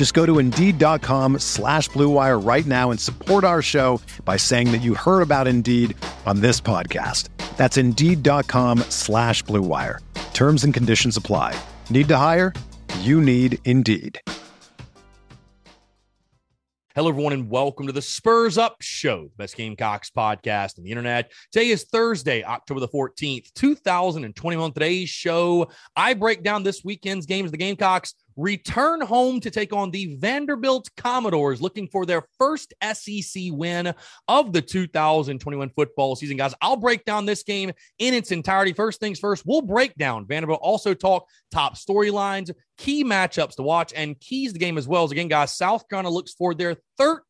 Just go to Indeed.com slash BlueWire right now and support our show by saying that you heard about Indeed on this podcast. That's Indeed.com slash BlueWire. Terms and conditions apply. Need to hire? You need Indeed. Hello, everyone, and welcome to the Spurs Up Show, the best Gamecocks podcast on the internet. Today is Thursday, October the 14th, 2021. Today's show, I break down this weekend's games. The Gamecocks return home to take on the Vanderbilt Commodores, looking for their first SEC win of the 2021 football season. Guys, I'll break down this game in its entirety. First things first, we'll break down Vanderbilt, also talk top storylines, key matchups to watch, and keys to the game as well. As again, guys, South Carolina looks for their 13th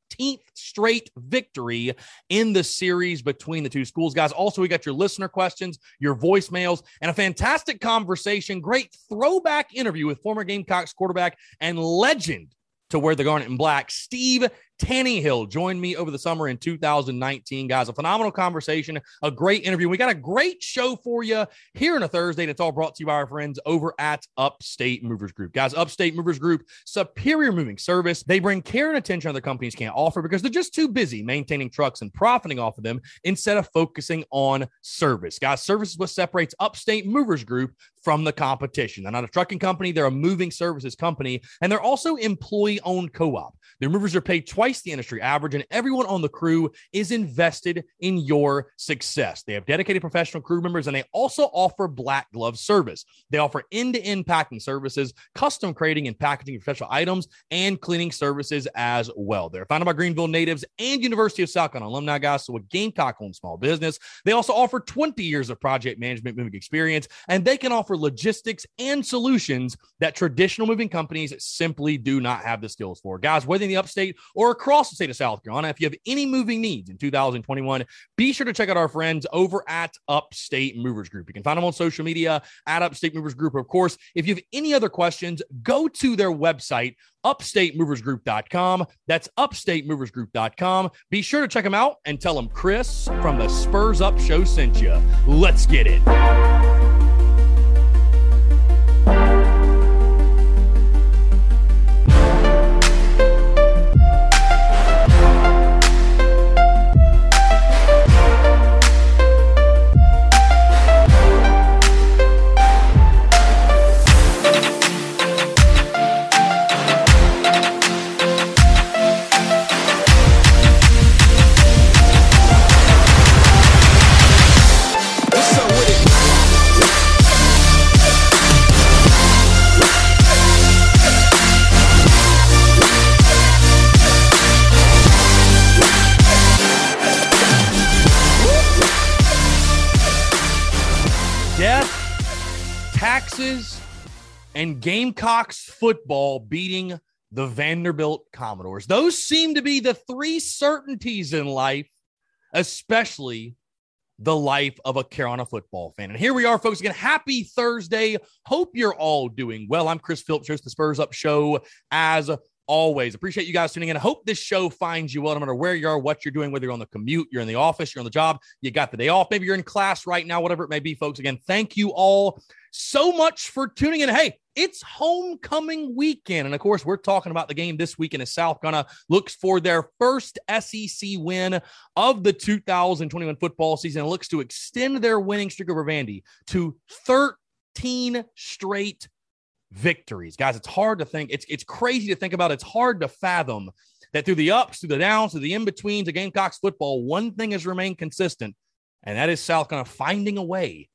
straight victory in the series between the two schools. Guys, also, we got your listener questions, your voicemails, and a fantastic conversation. Great throwback interview with former Gamecocks quarterback and legend to wear the garnet in black, Steve Taneyhill joined me over the summer in 2019, guys. A phenomenal conversation, a great interview. We got a great show for you here on a Thursday. And it's all brought to you by our friends over at Upstate Movers Group. Guys, Upstate Movers Group, superior moving service. They bring care and attention other companies can't offer because they're just too busy maintaining trucks and profiting off of them instead of focusing on service. Guys, service is what separates Upstate Movers Group from the competition. They're not a trucking company, they're a moving services company, and they're also employee owned co op. Their movers are paid twice the industry average, and everyone on the crew is invested in your success. They have dedicated professional crew members, and they also offer black glove service. They offer end to end packing services, custom crating and packaging of professional items, and cleaning services as well. They're founded by Greenville natives and University of South Carolina alumni guys, so a Gamecock owned small business. They also offer 20 years of project management moving experience, and they can offer logistics and solutions that traditional moving companies simply do not have the skills for. Guys, whether in the upstate or across the state of South Carolina, if you have any moving needs in 2021, be sure to check out our friends over at Upstate Movers Group. You can find them on social media at Upstate Movers Group. Of course, if you have any other questions, go to their website, upstatemoversgroup.com. That's upstatemoversgroup.com. Be sure to check them out and tell them Chris from the Spurs Up Show sent you. Let's get it. Gamecocks football beating the Vanderbilt Commodores. Those seem to be the three certainties in life, especially the life of a Carolina football fan. And here we are, folks. Again, happy Thursday. Hope you're all doing well. I'm Chris Phillips, host the Spurs Up Show, as always. Appreciate you guys tuning in. I hope this show finds you well, no matter where you are, what you're doing, whether you're on the commute, you're in the office, you're on the job, you got the day off, maybe you're in class right now, whatever it may be, folks. Again, thank you all so much for tuning in. Hey, it's homecoming weekend. And of course, we're talking about the game this weekend as South Carolina looks for their first SEC win of the 2021 football season looks to extend their winning streak over Vandy to 13 straight victories. Guys, it's hard to think. It's it's crazy to think about. It's hard to fathom that through the ups, through the downs, through the in-betweens of Gamecocks football, one thing has remained consistent. and that is South Carolina finding a way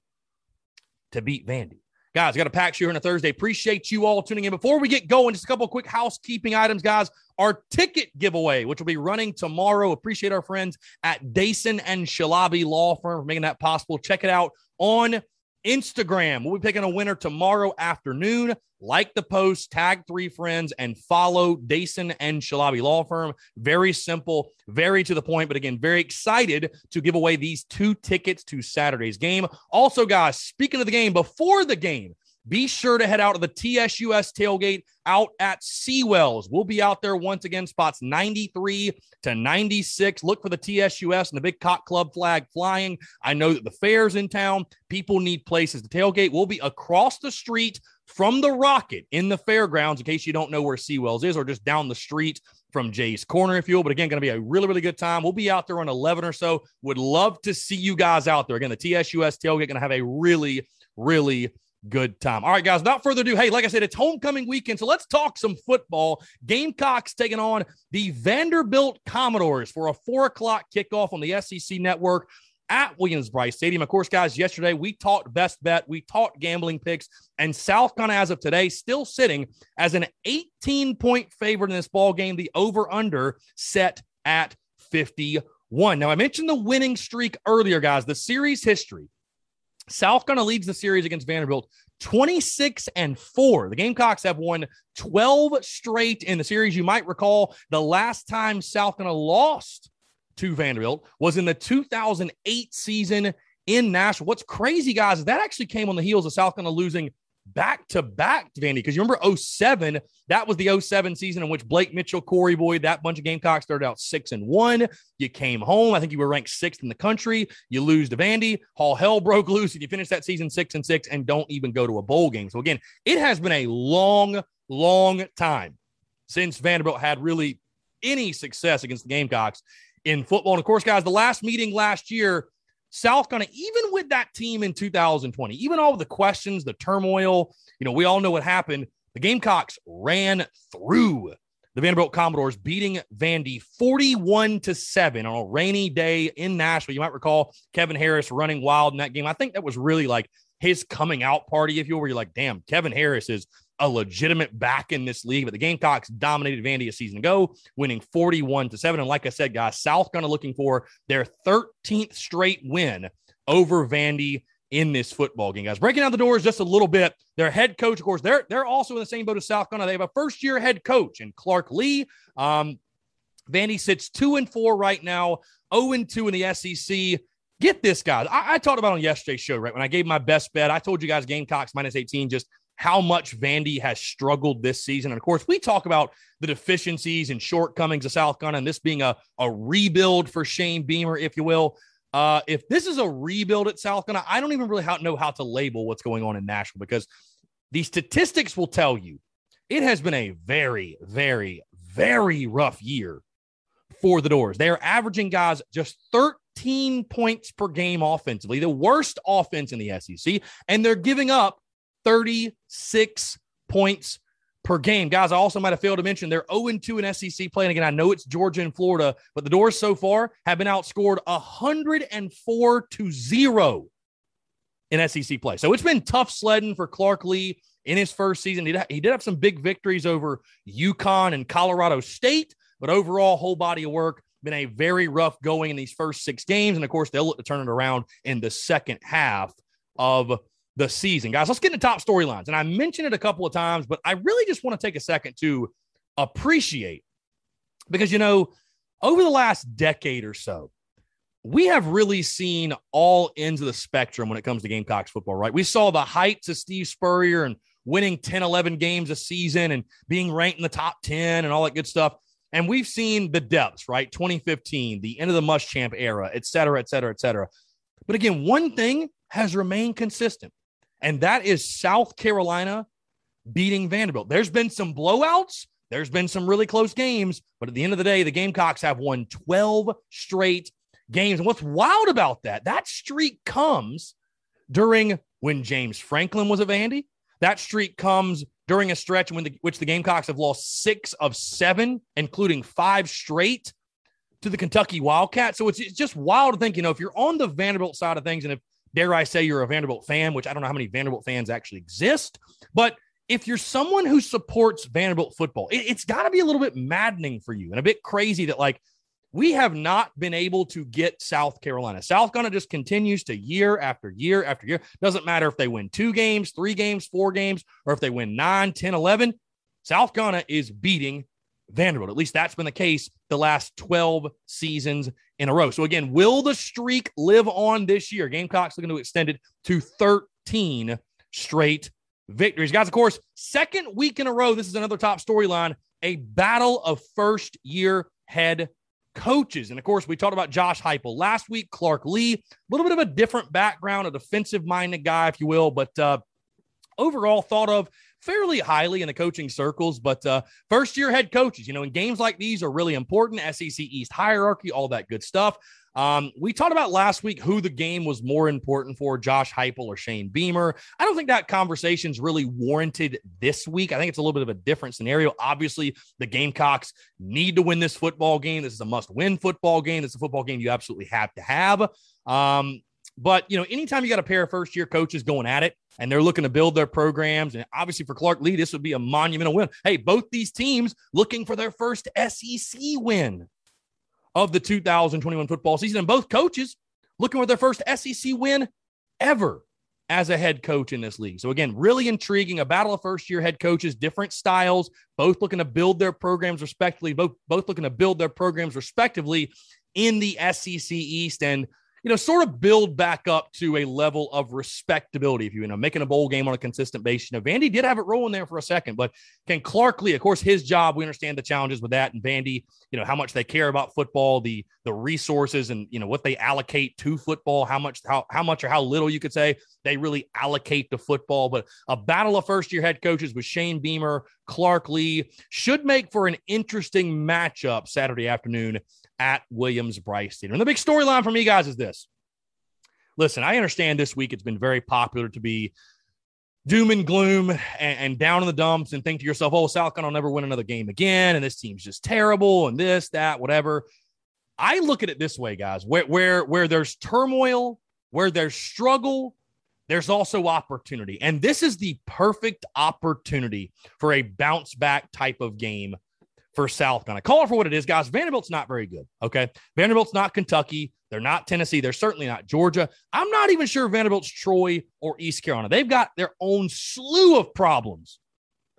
to beat Vandy. Guys, got a pack show here on a Thursday. Appreciate you all tuning in. Before we get going, just a couple quick housekeeping items, guys. Our ticket giveaway, which will be running tomorrow. Appreciate our friends at Dason and Shalabi Law Firm for making that possible. Check it out on Instagram. We'll be picking a winner tomorrow afternoon. Like the post, tag three friends, and follow Dason and Shalabi Law Firm. Very simple, very to the point, but again, very excited to give away these two tickets to Saturday's game. Also, guys, speaking of the game, before the game, be sure to head out to the TSUS tailgate out at Seawells. We'll be out there once again, spots 93 to 96. Look for the TSUS and the big cock club flag flying. I know that the fair's in town. People need places to tailgate. We'll be across the street from the Rocket in the fairgrounds, in case you don't know where Seawells is, or just down the street from Jay's Corner, if you will. But again, going to be a really, really good time. We'll be out there on 11 or so. Would love to see you guys out there. Again, the TSUS tailgate going to have a really, really good time. All right, guys, not further ado. Hey, like I said, it's homecoming weekend. So let's talk some football. Gamecocks taking on the Vanderbilt Commodores for a four o'clock kickoff on the SEC network at Williams-Brice Stadium. Of course, guys, yesterday we talked best bet, we talked gambling picks, and South Carolina, as of today, still sitting as an 18 point favorite in this ball game. The over under set at 51. Now, I mentioned the winning streak earlier, guys. The series history South Carolina leads the series against Vanderbilt 26 and 4. The Gamecocks have won 12 straight in the series. You might recall the last time South Carolina lost to Vanderbilt was in the 2008 season in Nashville. What's crazy, guys, is that actually came on the heels of South Carolina losing back to back Vandy. Because you remember 07, that was the 07 season in which Blake Mitchell, Corey Boyd, that bunch of Gamecocks started out six and one. You came home. I think you were ranked sixth in the country. You lose to Vandy. All hell broke loose, and you finish that season six and six and don't even go to a bowl game. So again, it has been a long, long time since Vanderbilt had really any success against the Gamecocks in football. And of course, guys, the last meeting last year South Carolina, even with that team in 2020, even all the questions, the turmoil, you know, we all know what happened. The Gamecocks ran through the Vanderbilt Commodores, beating Vandy 41 to 7 on a rainy day in Nashville. You might recall Kevin Harris running wild in that game. I think that was really like his coming out party, if you will, where you're like, damn, Kevin Harris is a legitimate back in this league. But the Gamecocks dominated Vandy a season ago, winning 41 to 7. And like I said, guys, South kind of looking for their 13th straight win over Vandy in this football game, guys. Breaking down the Dores just a little bit. Their head coach, of course, they're they're also in the same boat as South Carolina. They have a first year head coach and Clark Lea. Um, Vandy sits two and four right now, 0 and 2 in the SEC. Get this, guys. I, I talked about on yesterday's show, right? When I gave my best bet, I told you guys Gamecocks minus 18 just how much Vandy has struggled this season. And of course, we talk about the deficiencies and shortcomings of South Carolina and this being a, a rebuild for Shane Beamer, if you will. Uh, if this is a rebuild at South Carolina, I don't even really how, know how to label what's going on in Nashville because the statistics will tell you it has been a very, very, very rough year for the Dores. They are averaging guys just 13 points per game offensively, the worst offense in the SEC, and they're giving up 36 points per game. Guys, I also might have failed to mention they're 0 2 in SEC playing again. I know it's Georgia and Florida, but the Dores so far have been outscored 104 to 0 in SEC play. So it's been tough sledding for Clark Lea in his first season. He did, he did have some big victories over UConn and Colorado State, but overall, whole body of work. Been a very rough going in these first six games. And of course, they'll look to turn it around in the second half of the season. Guys, let's get into top storylines. And I mentioned it a couple of times, but I really just want to take a second to appreciate because, you know, over the last decade or so, we have really seen all ends of the spectrum when it comes to Gamecocks football, right? We saw the heights of Steve Spurrier and winning 10, 11 games a season and being ranked in the top 10 and all that good stuff. And we've seen the depths, right? 2015, the end of the Muschamp era, et cetera, et cetera, et cetera. But again, one thing has remained consistent and that is South Carolina beating Vanderbilt. There's been some blowouts, there's been some really close games, but at the end of the day, the Gamecocks have won 12 straight games. And what's wild about that, that streak comes during when James Franklin was at Vandy. That streak comes during a stretch when the, which the Gamecocks have lost six of seven, including five straight to the Kentucky Wildcats. So it's, it's just wild to think, you know, if you're on the Vanderbilt side of things, and if dare I say you're a Vanderbilt fan, which I don't know how many Vanderbilt fans actually exist, but if you're someone who supports Vanderbilt football, it, it's got to be a little bit maddening for you and a bit crazy that like we have not been able to get South Carolina. South Carolina just continues to year after year after year. Doesn't matter if they win two games, three games, four games, or if they win nine, 10, 11. South Carolina is beating Vanderbilt. At least that's been the case the last 12 seasons in a row. So, again, will the streak live on this year? Gamecocks looking to extend it to 13 straight victories. Guys, of course, second week in a row, this is another top storyline a battle of first year head coaches. And of course, we talked about Josh Heupel last week, Clark Lea, a little bit of a different background, a defensive minded guy, if you will, but uh, overall thought of fairly highly in the coaching circles. But uh, first year head coaches, you know, in games like these are really important. SEC East hierarchy, all that good stuff. Um, we talked about last week who the game was more important for, Josh Heupel or Shane Beamer. I don't think that conversation's really warranted this week. I think it's a little bit of a different scenario. Obviously, the Gamecocks need to win this football game. This is a must-win football game. This is a football game you absolutely have to have. Um, but you know, anytime you got a pair of first-year coaches going at it, and they're looking to build their programs. And obviously, for Clark Lea, this would be a monumental win. Hey, both these teams looking for their first SEC win of the 2021 football season. And both coaches looking for their first SEC win ever as a head coach in this league. So, again, really intriguing. A battle of first year head coaches, different styles, both looking to build their programs respectively, both, both looking to build their programs respectively in the SEC East. And you know, sort of build back up to a level of respectability. If you, you know, making a bowl game on a consistent basis. You know, Vandy did have it rolling there for a second, but can Clark Lea, of course, his job, we understand the challenges with that. And Vandy, you know, how much they care about football, the the resources and you know what they allocate to football, how much, how how much or how little you could say they really allocate to football. But a battle of first year head coaches with Shane Beamer, Clark Lea should make for an interesting matchup Saturday afternoon at Williams Brice Theater. And the big storyline for me, guys, is this. Listen, I understand this week it's been very popular to be doom and gloom and, and, down in the dumps and think to yourself, oh, South Carolina will never win another game again. And this team's just terrible and this, that, whatever. I look at it this way, guys, where, where, where there's turmoil, where there's struggle, there's also opportunity. And this is the perfect opportunity for a bounce back type of game for South Carolina. Call it for what it is, guys. Vanderbilt's not very good. Okay. Vanderbilt's not Kentucky. They're not Tennessee. They're certainly not Georgia. I'm not even sure Vanderbilt's Troy or East Carolina. They've got their own slew of problems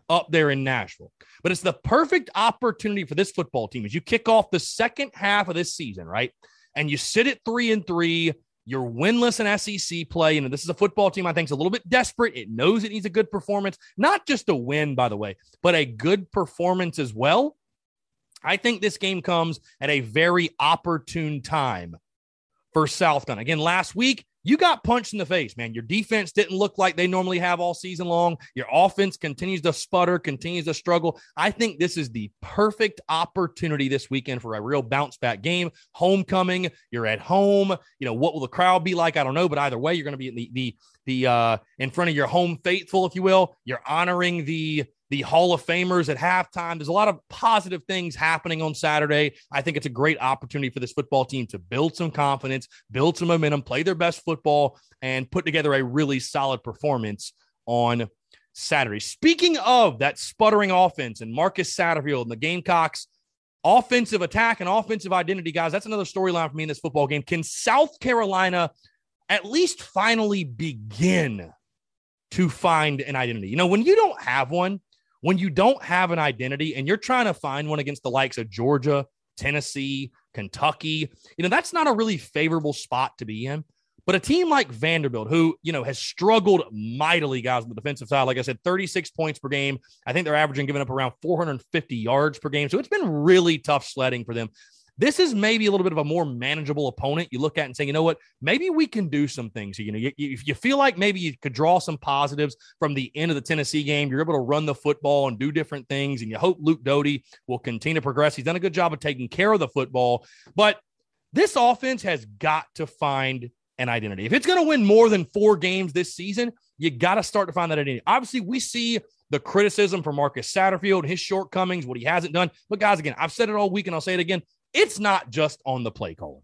up there in Nashville. But it's the perfect opportunity for this football team as you kick off the second half of this season, right? And you sit at three and three. You're winless in SEC play. And this is a football team I think is a little bit desperate. It knows it needs a good performance, not just a win, by the way, but a good performance as well. I think this game comes at a very opportune time for South Carolina. Again, last week, you got punched in the face, man. Your defense didn't look like they normally have all season long. Your offense continues to sputter, continues to struggle. I think this is the perfect opportunity this weekend for a real bounce back game. Homecoming, you're at home. You know, what will the crowd be like? I don't know, but either way, you're going to be in the the the uh in front of your home faithful, if you will. You're honoring the the Hall of Famers at halftime. There's a lot of positive things happening on Saturday. I think it's a great opportunity for this football team to build some confidence, build some momentum, play their best football, and put together a really solid performance on Saturday. Speaking of that sputtering offense and Marcus Satterfield and the Gamecocks offensive attack and offensive identity, guys, that's another storyline for me in this football game. Can South Carolina at least finally begin to find an identity? You know, when you don't have one, when you don't have an identity and you're trying to find one against the likes of Georgia, Tennessee, Kentucky, you know, that's not a really favorable spot to be in. But a team like Vanderbilt, who, you know, has struggled mightily, guys, on the defensive side, like I said, 36 points per game. I think they're averaging giving up around 450 yards per game. So it's been really tough sledding for them. This is maybe a little bit of a more manageable opponent you look at and say, you know what, maybe we can do some things. You know, you, if you feel like maybe you could draw some positives from the end of the Tennessee game, you're able to run the football and do different things, and you hope Luke Doty will continue to progress. He's done a good job of taking care of the football, but this offense has got to find an identity. If it's going to win more than four games this season, you got to start to find that identity. Obviously, we see the criticism for Marcus Satterfield, his shortcomings, what he hasn't done. But guys, again, I've said it all week and I'll say it again. It's not just on the play caller.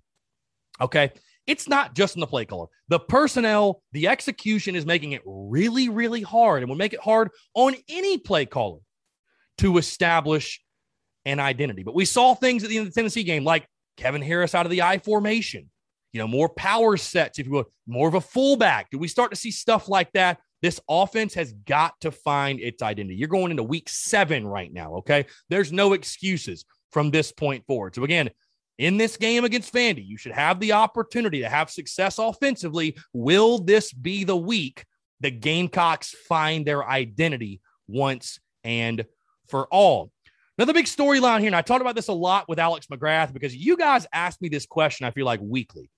Okay. It's not just on the play caller. The personnel, the execution is making it really, really hard and will make it hard on any play caller to establish an identity. But we saw things at the end of the Tennessee game, like Kevin Harris out of the I formation, you know, more power sets, if you will, more of a fullback. Do we start to see stuff like that? This offense has got to find its identity. You're going into week seven right now. Okay. There's no excuses from this point forward. So, again, in this game against Vandy, you should have the opportunity to have success offensively. Will this be the week the Gamecocks find their identity once and for all? Another big storyline here, and I talked about this a lot with Alex McGrath because you guys ask me this question, I feel like weekly.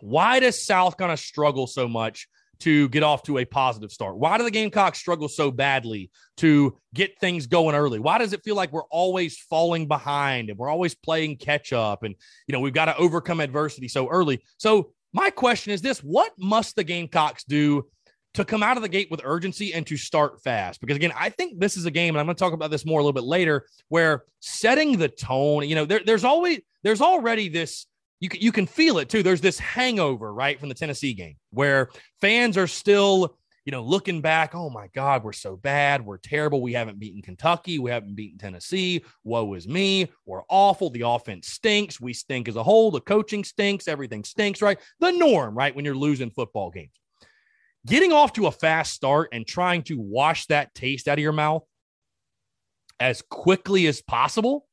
Why does South kind of struggle so much to get off to a positive start? Why do the Gamecocks struggle so badly to get things going early? Why does it feel like we're always falling behind and we're always playing catch up and you know, we've got to overcome adversity so early. So, my question is this, what must the Gamecocks do to come out of the gate with urgency and to start fast? Because again, I think this is a game and I'm going to talk about this more a little bit later where setting the tone, you know, there, there's always there's already this you can, you can feel it too. There's this hangover, right, from the Tennessee game where fans are still, you know, looking back, oh my God, we're so bad. We're terrible. We haven't beaten Kentucky. We haven't beaten Tennessee. Woe is me. We're awful. The offense stinks. We stink as a whole. The coaching stinks. Everything stinks, right? The norm, right, when you're losing football games. Getting off to a fast start and trying to wash that taste out of your mouth as quickly as possible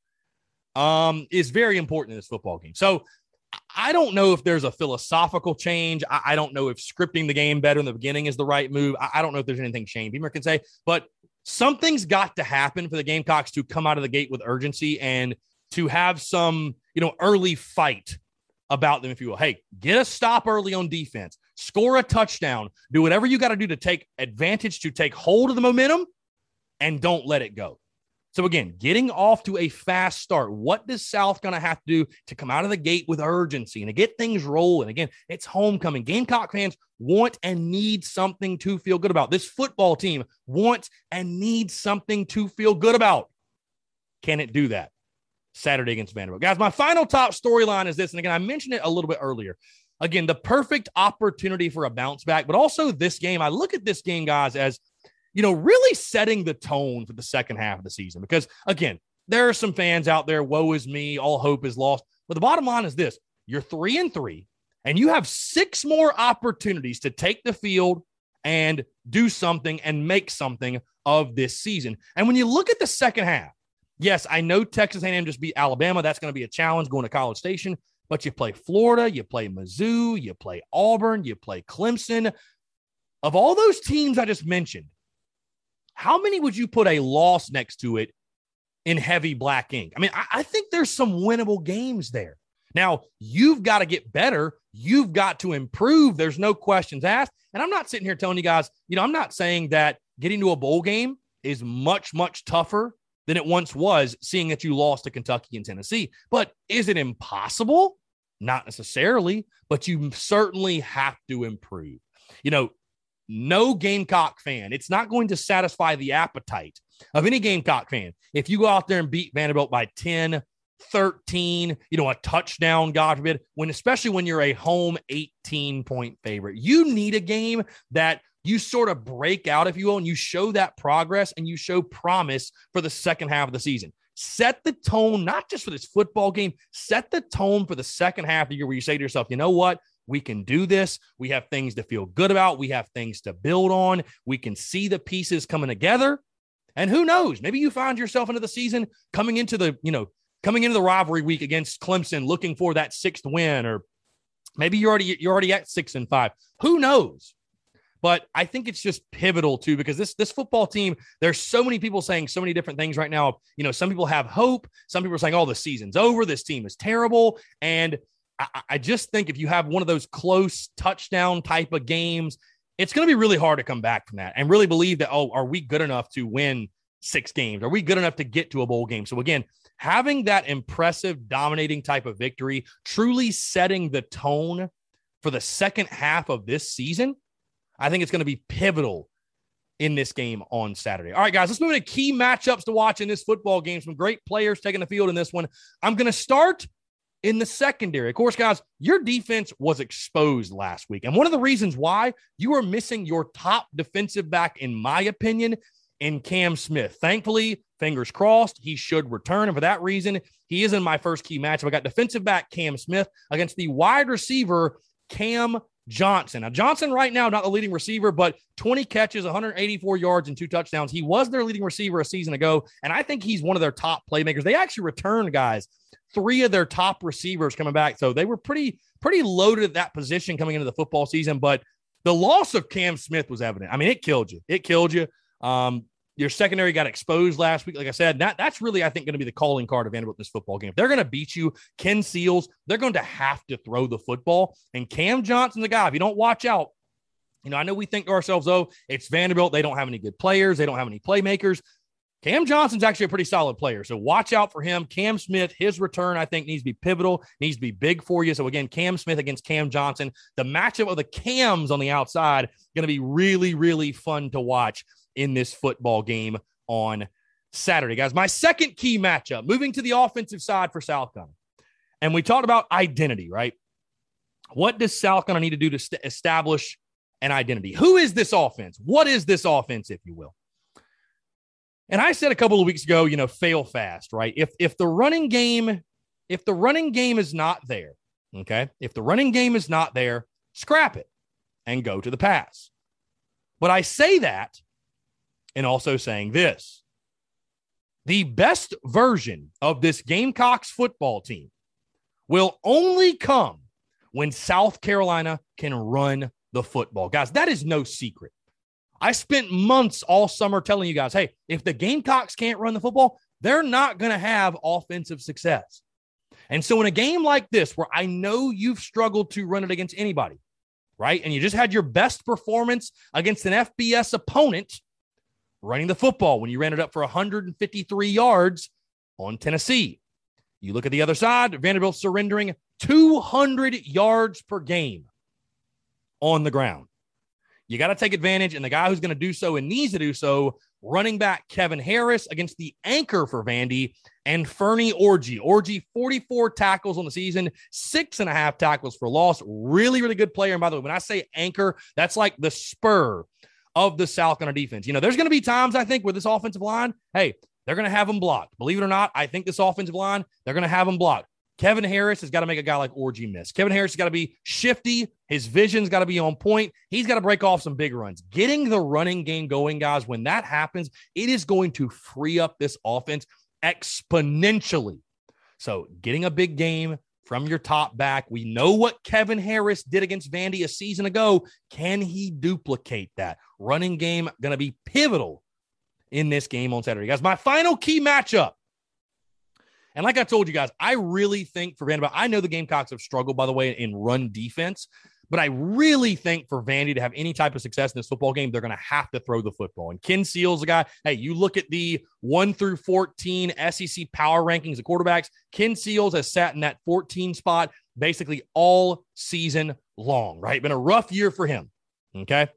um, is very important in this football game. So I don't know if there's a philosophical change. I, I, don't know if scripting the game better in the beginning is the right move. I, I don't know if there's anything Shane Beamer can say, but something's got to happen for the Gamecocks to come out of the gate with urgency and to have some, you know, early fight about them, if you will. Hey, get a stop early on defense, score a touchdown, do whatever you got to do to take advantage, to take hold of the momentum, and don't let it go. So again, getting off to a fast start. What does South going to have to do to come out of the gate with urgency and to get things rolling? Again, it's homecoming. Gamecock fans want and need something to feel good about. This football team wants and needs something to feel good about. Can it do that? Saturday against Vanderbilt. Guys, my final top storyline is this. And again, I mentioned it a little bit earlier. Again, the perfect opportunity for a bounce back, but also this game. I look at this game, guys, as you know, really setting the tone for the second half of the season. Because again, there are some fans out there, woe is me, all hope is lost. But the bottom line is this you're three and three, and you have six more opportunities to take the field and do something and make something of this season. And when you look at the second half, yes, I know Texas A&M just beat Alabama. That's going to be a challenge going to College Station. But you play Florida, you play Mizzou, you play Auburn, you play Clemson. Of all those teams I just mentioned, how many would you put a loss next to it in heavy black ink? I mean, I, I think there's some winnable games there. Now, you've got to get better. You've got to improve. There's no questions asked. And I'm not sitting here telling you guys, you know, I'm not saying that getting to a bowl game is much, much tougher than it once was, seeing that you lost to Kentucky and Tennessee. But is it impossible? Not necessarily, but you certainly have to improve. You know, no Gamecock fan. It's not going to satisfy the appetite of any Gamecock fan. If you go out there and beat Vanderbilt by 10, 13, you know, a touchdown, God forbid, when especially when you're a home 18 point favorite, you need a game that you sort of break out, if you will, and you show that progress and you show promise for the second half of the season. Set the tone, not just for this football game, set the tone for the second half of the year where you say to yourself, you know what? We can do this. We have things to feel good about. We have things to build on. We can see the pieces coming together. And who knows? Maybe you find yourself into the season coming into the, you know, coming into the rivalry week against Clemson looking for that sixth win or maybe you're already you're already at 6 and 5. Who knows? But I think it's just pivotal too because this this football team, there's so many people saying so many different things right now. You know, some people have hope, some people are saying, "Oh, the season's over. This team is terrible." And I, I just think if you have one of those close touchdown type of games, it's going to be really hard to come back from that and really believe that, oh, are we good enough to win six games? Are we good enough to get to a bowl game? So, again, having that impressive, dominating type of victory, truly setting the tone for the second half of this season, I think it's going to be pivotal in this game on Saturday. All right, guys, let's move into key matchups to watch in this football game. Some great players taking the field in this one. I'm going to start in the secondary. Of course, guys, your defense was exposed last week. And one of the reasons why you are missing your top defensive back, in my opinion, in Cam Smith. Thankfully, fingers crossed, he should return. And for that reason, he is in my first key matchup. I got defensive back Cam Smith against the wide receiver Cam Johnson. Now, Johnson right now, not the leading receiver, but 20 catches, 184 yards, and two touchdowns. He was their leading receiver a season ago, and I think he's one of their top playmakers. They actually returned, guys, three of their top receivers coming back. So they were pretty, pretty loaded at that position coming into the football season. But the loss of Cam Smith was evident. I mean, it killed you. It killed you. Um, your secondary got exposed last week. Like I said, that, that's really, I think, going to be the calling card of Vanderbilt in this football game. If they're going to beat you, Ken Seals, they're going to have to throw the football. And Cam Johnson's the guy, if you don't watch out, you know, I know we think to ourselves, oh, it's Vanderbilt. They don't have any good players. They don't have any playmakers. Cam Johnson's actually a pretty solid player. So watch out for him. Cam Smith, his return, I think, needs to be pivotal, needs to be big for you. So again, Cam Smith against Cam Johnson. The matchup of the Cams on the outside going to be really, really fun to watch in this football game on Saturday, guys. My second key matchup, moving to the offensive side for South Carolina. And we talked about identity, right? What does South Carolina need to do to st- establish an identity? Who is this offense? What is this offense, if you will? And I said a couple of weeks ago, you know, fail fast, right? If if the running game, if the running game is not there, okay, if the running game is not there, scrap it and go to the pass. But I say that and also saying this the best version of this Gamecocks football team will only come when South Carolina can run the football. Guys, that is no secret. I spent months all summer telling you guys, hey, if the Gamecocks can't run the football, they're not going to have offensive success. And so, in a game like this, where I know you've struggled to run it against anybody, right? And you just had your best performance against an FBS opponent, running the football when you ran it up for 153 yards on Tennessee. You look at the other side, Vanderbilt surrendering 200 yards per game on the ground. You got to take advantage, and the guy who's going to do so and needs to do so, running back Kevin Harris against the anchor for Vandy Anfernee Orji. Orgy, 44 tackles on the season, six and a half tackles for loss. Really, really good player. And by the way, when I say anchor, that's like the spur of the South on a defense. You know, there's going to be times I think with this offensive line, hey, they're going to have them blocked. Believe it or not, I think this offensive line, they're going to have them blocked. Kevin Harris has got to make a guy like Orji miss. Kevin Harris has got to be shifty. His vision's got to be on point. He's got to break off some big runs. Getting the running game going, guys, when that happens, it is going to free up this offense exponentially. So, getting a big game, from your top back. We know what Kevin Harris did against Vandy a season ago. Can he duplicate that? Running game going to be pivotal in this game on Saturday. Guys, my final key matchup. And like I told you guys, I really think for Vanderbilt, I know the Gamecocks have struggled, by the way, in run defense. But I really think for Vandy to have any type of success in this football game, they're going to have to throw the football. And Ken Seals, a guy, hey, you look at the 1 through 14 SEC power rankings of quarterbacks, Ken Seals has sat in that 14 spot basically all season long, right? Been a rough year for him. Okay.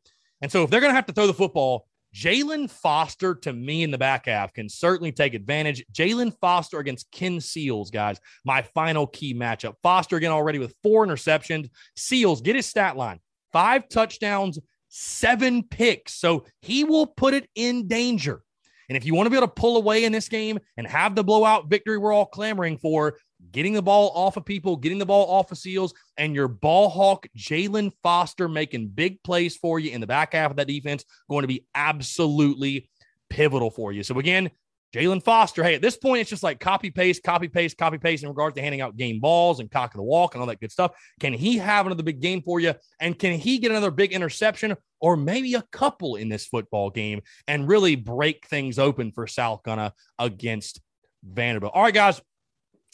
And so if they're going to have to throw the football, Jaylan Foster to me in the back half can certainly take advantage. Jaylan Foster against Ken Seals, guys, my final key matchup. Foster again already with four interceptions. Seals, get his stat line five touchdowns, seven picks. So he will put it in danger. And if you want to be able to pull away in this game and have the blowout victory we're all clamoring for, getting the ball off of people, getting the ball off of Seals, and your ball hawk, Jaylan Foster, making big plays for you in the back half of that defense, going to be absolutely pivotal for you. So, again, Jaylan Foster, hey, at this point, it's just like copy paste, copy paste, copy paste in regards to handing out game balls and cock of the walk and all that good stuff. Can he have another big game for you? And can he get another big interception or maybe a couple in this football game and really break things open for South Gunna against Vanderbilt? All right, guys,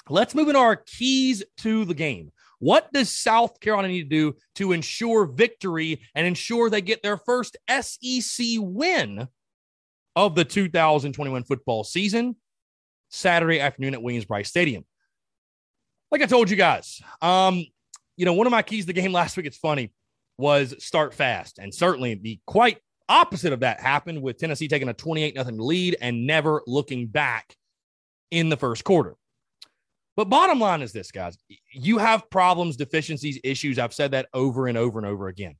Let's move into our keys to the game. What does South Carolina need to do to ensure victory and ensure they get their first SEC win of the 2021 football season Saturday afternoon at Williams-Brice Stadium? Like I told you guys, um, you know, one of my keys to the game last week, it's funny, was start fast. And certainly the quite Opposite of that happened with Tennessee taking a 28 nothing lead and never looking back in the first quarter. But bottom line is this, guys. You have problems, deficiencies, issues. I've said that over and over and over again.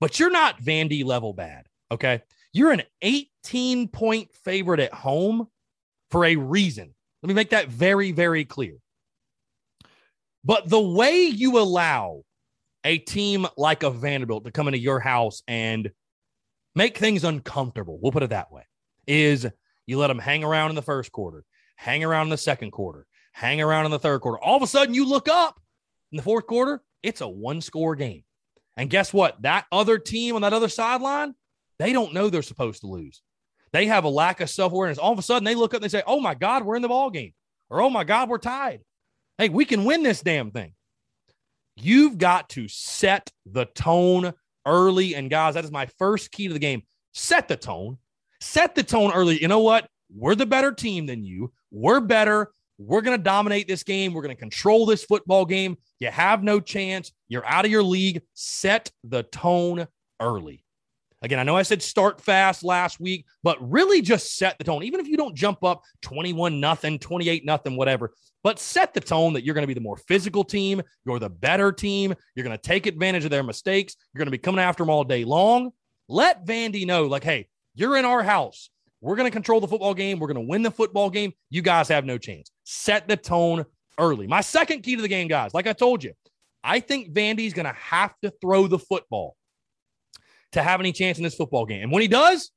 But you're not Vandy level bad, okay? You're an 18 point favorite at home for a reason. Let me make that very, very clear. But the way you allow a team like a Vanderbilt to come into your house and make things uncomfortable, we'll put it that way, is you let them hang around in the first quarter, hang around in the second quarter, hang around in the third quarter. All of a sudden, you look up in the fourth quarter, it's a one score game. And guess what? That other team on that other sideline, they don't know they're supposed to lose. They have a lack of self awareness. All of a sudden, they look up and they say, Oh my God, we're in the ball game. Or, Oh my God, we're tied. Hey, we can win this damn thing. You've got to set the tone early. And guys, that is my first key to the game. Set the tone. Set the tone early. You know what? We're the better team than you. We're better. We're going to dominate this game. We're going to control this football game. You have no chance. You're out of your league. Set the tone early. Again, I know I said start fast last week, but really just set the tone. Even if you don't jump up 21 nothing, 28 nothing, whatever, but set the tone that you're going to be the more physical team. You're the better team. You're going to take advantage of their mistakes. You're going to be coming after them all day long. Let Vandy know, like, hey, you're in our house. We're going to control the football game. We're going to win the football game. You guys have no chance. Set the tone early. My second key to the game, guys, like I told you, I think Vandy's going to have to throw the football to have any chance in this football game. And when he does,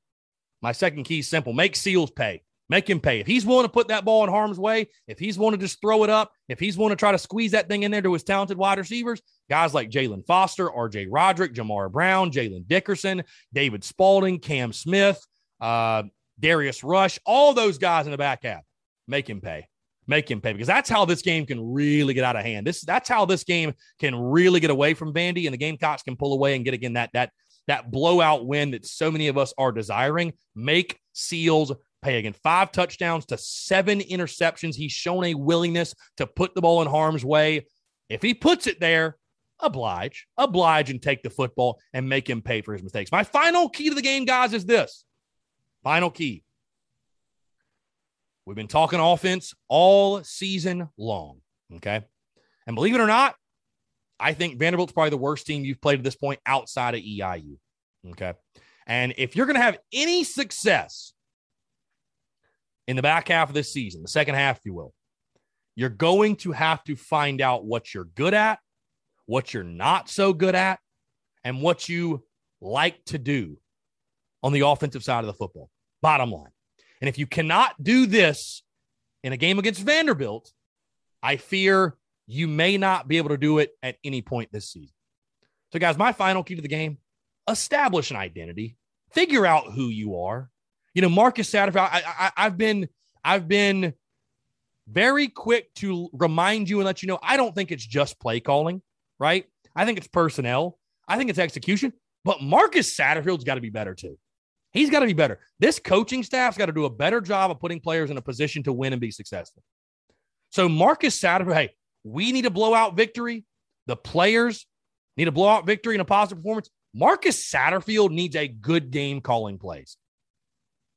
my second key is simple make Seals pay. Make him pay. If he's willing to put that ball in harm's way, if he's willing to just throw it up, if he's willing to try to squeeze that thing in there to his talented wide receivers, guys like Jaylan Foster, RJ Roderick, Jamar Brown, Jalen Dickerson, David Spalding, Cam Smith, uh, Darius Rush, all those guys in the back half, make him pay. Make him pay because that's how this game can really get out of hand. This that's how this game can really get away from Vandy, and the Gamecocks can pull away and get again that that that blowout win that so many of us are desiring. Make Seals pay again. Five touchdowns to seven interceptions. He's shown a willingness to put the ball in harm's way. If he puts it there, oblige, oblige, and take the football and make him pay for his mistakes. My final key to the game, guys, is this final key. We've been talking offense all season long. Okay. And believe it or not, I think Vanderbilt's probably the worst team you've played at this point outside of EIU. Okay. And if you're going to have any success in the back half of this season, the second half, if you will, you're going to have to find out what you're good at, what you're not so good at, and what you like to do on the offensive side of the football. Bottom line. And if you cannot do this in a game against Vanderbilt, I fear you may not be able to do it at any point this season. So, guys, my final key to the game establish an identity, figure out who you are. You know, Marcus Satterfield, I, I, I've been, I've been very quick to remind you and let you know I don't think it's just play calling, right? I think it's personnel. I think it's execution, but Marcus Satterfield's got to be better too. He's got to be better. This coaching staff's got to do a better job of putting players in a position to win and be successful. So Marcus Satterfield, hey, we need a blowout victory. The players need a blowout victory and a positive performance. Marcus Satterfield needs a good game calling plays.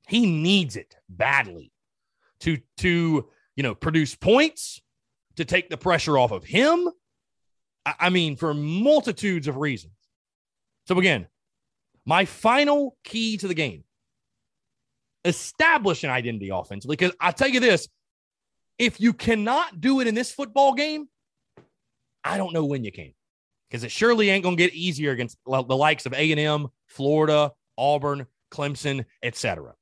He needs it badly to to you know produce points, to take the pressure off of him. I, I mean, for multitudes of reasons. So again, my final key to the game: establish an identity offensively. Because I tell you this, if you cannot do it in this football game, I don't know when you can, because it surely ain't going to get easier against the likes of A&M, Florida, Auburn, Clemson, etc.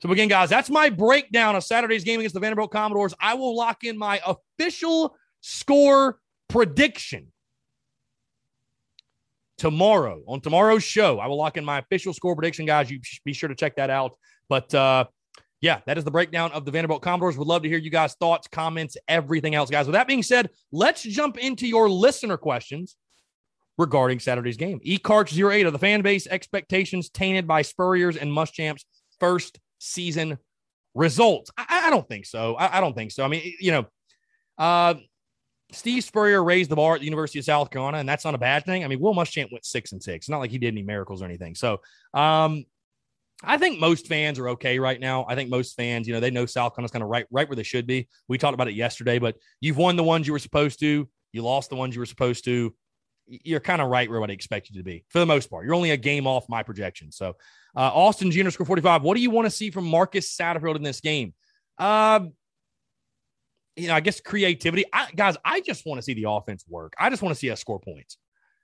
So again, guys, that's my breakdown of Saturday's game against the Vanderbilt Commodores. I will lock in my official score prediction tomorrow on tomorrow's show. I will lock in my official score prediction, guys. You be sure to check that out. But uh, yeah, that is the breakdown of the Vanderbilt Commodores. Would love to hear you guys' thoughts, comments, everything else, guys. With that being said, let's jump into your listener questions regarding Saturday's game. eCarch08 of the fan base expectations tainted by Spurrier's and Muschamp's first season results. I, I don't think so. I, I, don't think so. I mean, you know, uh, Steve Spurrier raised the bar at the University of South Carolina, and that's not a bad thing. I mean, Will Muschamp went six and six. It's not like he did any miracles or anything. So, um, I think most fans are okay right now. I think most fans, you know, they know South Carolina's kind of right, right where they should be. We talked about it yesterday, but you've won the ones you were supposed to. You lost the ones you were supposed to. You're kind of right where I expect you to be for the most part. You're only a game off my projection. So, uh, Austin Junior score 45. What do you want to see from Marcus Satterfield in this game? Uh, you know, I guess creativity. I, guys, I just want to see the offense work. I just want to see us score points.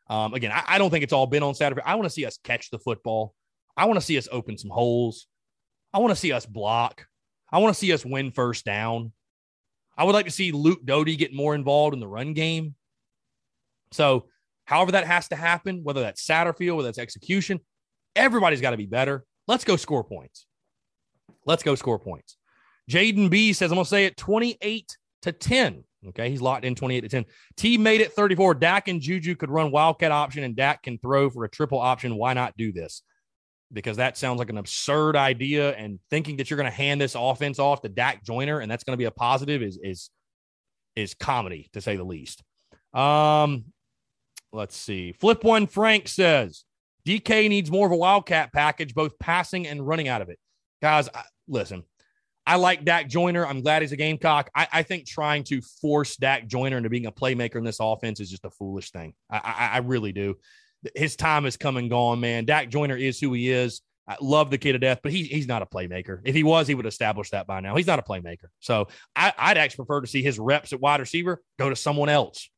Um, again, I, I, don't think it's all been on Saturday. I want to see us catch the football. I want to see us open some holes. I want to see us block. I want to see us win first down. I would like to see Luke Doty get more involved in the run game. So, however that has to happen, whether that's Satterfield, whether that's execution, everybody's got to be better. Let's go score points. Let's go score points. Jaden B says, I'm going to say it 28 to 10. Okay, he's locked in 28 to 10. T made it 34. Dak and Juju could run wildcat option, and Dak can throw for a triple option. Why not do this? Because that sounds like an absurd idea, and thinking that you're going to hand this offense off to Dak Joyner and that's going to be a positive is is is comedy to say the least. Um, let's see. Flip one. Frank says DK needs more of a wildcat package, both passing and running out of it. Guys, I, listen, I like Dak Joyner. I'm glad he's a Gamecock. I, I, think trying to force Dak Joyner into being a playmaker in this offense is just a foolish thing. I, I, I really do. His time has come and gone, man. Dak Joyner is who he is. I love the kid to death, but he, he's not a playmaker. If he was, he would establish that by now. He's not a playmaker. So I, would actually prefer to see his reps at wide receiver go to someone else.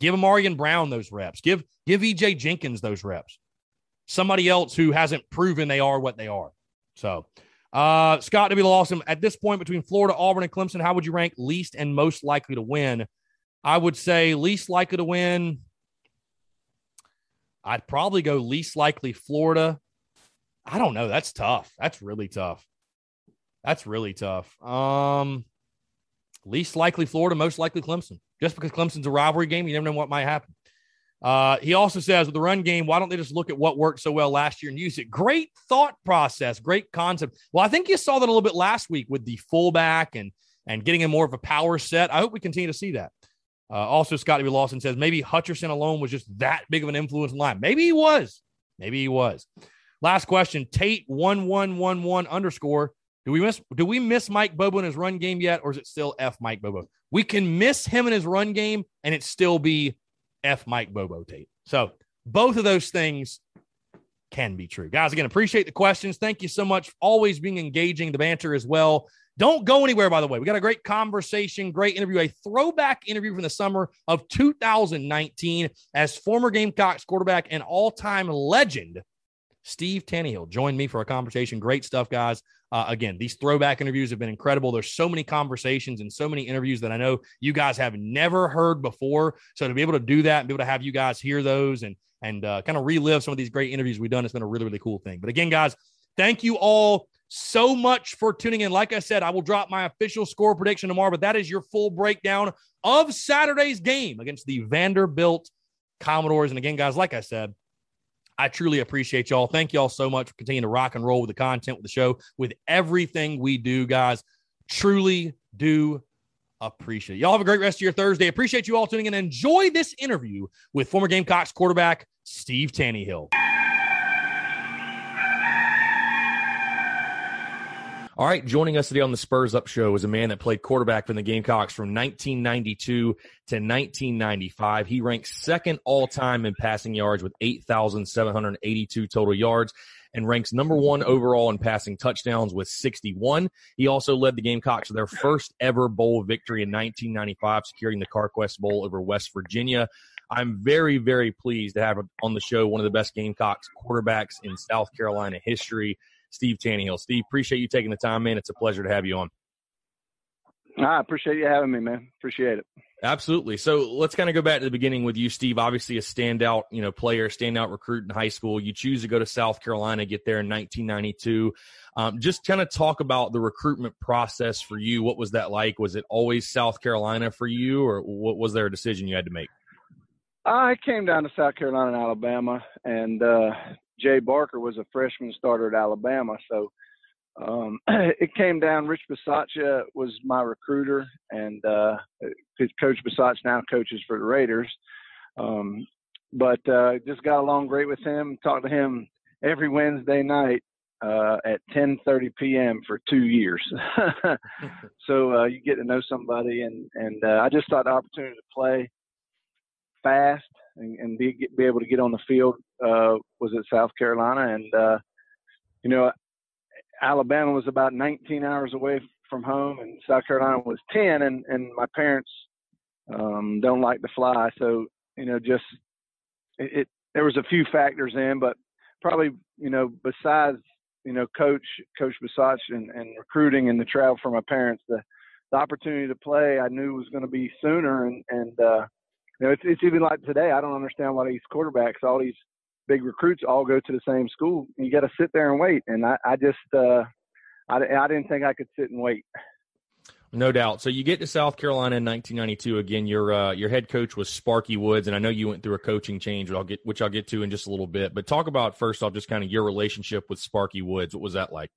Give Ahmarean Brown those reps. Give give EJ Jenkins those reps. Somebody else who hasn't proven they are what they are. So uh, Scott W. Lawson, at this point between Florida, Auburn, and Clemson, how would you rank least and most likely to win? I would say least likely to win. I'd probably go least likely Florida. I don't know. That's tough. That's really tough. That's really tough. Um, least likely Florida, most likely Clemson. Just because Clemson's a rivalry game, you never know what might happen. Uh, he also says with the run game, why don't they just look at what worked so well last year and use it? Great thought process, great concept. Well, I think you saw that a little bit last week with the fullback and and getting in more of a power set. I hope we continue to see that. Uh, also, Scotty B. Lawson says maybe Hutcherson alone was just that big of an influence in line. Maybe he was. Maybe he was. Last question: Tate one one one one underscore. Do we miss? Do we miss Mike Bobo in his run game yet, or is it still F Mike Bobo? We can miss him in his run game, and it still be F Mike Bobo Tate. So both of those things can be true. Guys, again, appreciate the questions. Thank you so much. Always being engaging, the banter as well. Don't go anywhere, by the way. We got a great conversation, great interview, a throwback interview from the summer of 2019 as former Gamecocks quarterback and all time legend Steve Taneyhill joined me for a conversation. Great stuff, guys. Uh, again, these throwback interviews have been incredible. There's so many conversations and so many interviews that I know you guys have never heard before. So to be able to do that and be able to have you guys hear those and and uh, kind of relive some of these great interviews we've done, it's been a really really cool thing. But again, guys, thank you all so much for tuning in. Like I said, I will drop my official score prediction tomorrow, but that is your full breakdown of Saturday's game against the Vanderbilt Commodores. And again, guys, like I said, I truly appreciate y'all. Thank y'all so much for continuing to rock and roll with the content with the show, with everything we do, guys. Truly do appreciate it. Y'all have a great rest of your Thursday. Appreciate you all tuning in. Enjoy this interview with former Gamecocks quarterback Steve Taneyhill. All right, joining us today on the Spurs Up Show is a man that played quarterback for the Gamecocks from 1992 to 1995. He ranks second all time in passing yards with 8,782 total yards and ranks number one overall in passing touchdowns with 61. He also led the Gamecocks to their first ever bowl victory in 1995, securing the CarQuest Bowl over West Virginia. I'm very, very pleased to have on the show one of the best Gamecocks quarterbacks in South Carolina history. Steve Taneyhill. Steve, appreciate you taking the time, man. It's a pleasure to have you on. I appreciate you having me, man. Appreciate it. Absolutely. So let's kind of go back to the beginning with you, Steve. Obviously, a standout, you know, player, standout recruit in high school. You choose to go to South Carolina, get there in 1992. Um, just kind of talk about the recruitment process for you. What was that like? Was it always South Carolina for you, or what was there a decision you had to make? I came down to South Carolina and Alabama, and uh, Jay Barker was a freshman starter at Alabama. So um, it came down. Rich Bisaccia was my recruiter, and uh, Coach Bisaccia now coaches for the Raiders. Um, but uh, just got along great with him. Talked to him every Wednesday night uh, at 10:30 p.m. for two years. so uh, you get to know somebody, and and uh, I just thought the opportunity to play fast and, and be be able to get on the field uh, was at South Carolina, and uh, you know Alabama was about 19 hours away from home, and South Carolina was 10, and and my parents um, don't like to fly, so you know just it, it there was a few factors in, but probably you know besides you know coach coach Bisaccia and, and recruiting and the travel for my parents the the opportunity to play I knew was going to be sooner and and uh, you know it's it's even like today I don't understand why these quarterbacks all these big recruits all go to the same school you got to sit there and wait and I I just uh, I I didn't think I could sit and wait. No doubt. So you get to South Carolina in 1992. Again, your uh, your head coach was Sparky Woods, and I know you went through a coaching change, which I'll get which I'll get to in just a little bit. But talk about first off, just kind of your relationship with Sparky Woods. What was that like?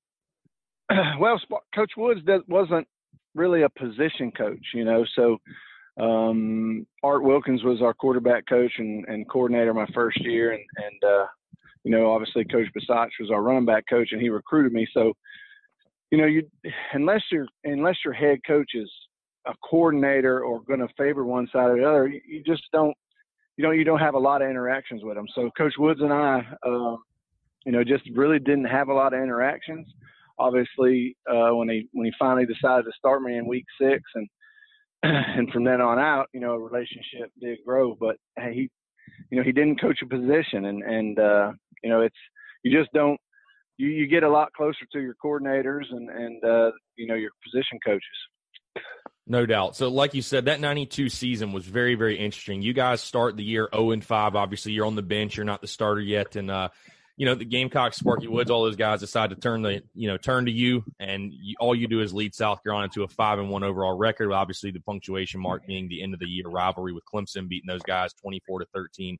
Well, Coach Woods wasn't really a position coach, you know. So um, Art Wilkins was our quarterback coach and, and coordinator my first year, and and uh, you know, obviously Coach Bisaccia was our running back coach, and he recruited me. So you know, you unless your unless your head coach is a coordinator or going to favor one side or the other, you, you, just don't you know you don't have a lot of interactions with them. So Coach Woods and I, uh, you know, just really didn't have a lot of interactions. Obviously, uh, when he when he finally decided to start me in week six, and and from then on out, you know, a relationship did grow. But hey, he, you know, he didn't coach a position, and and uh, you know, it's you just don't you, you get a lot closer to your coordinators and and uh, you know your position coaches. No doubt. So, like you said, that '92 season was very, very interesting. You guys start the year 0 and 5. Obviously, you're on the bench. You're not the starter yet, and uh, you know the Gamecocks, Sparky Woods, all those guys decide to turn the you know turn to you, and you, all you do is lead South Carolina to a five and one overall record. Obviously, the punctuation mark being the end of the year rivalry with Clemson, beating those guys 24 to 13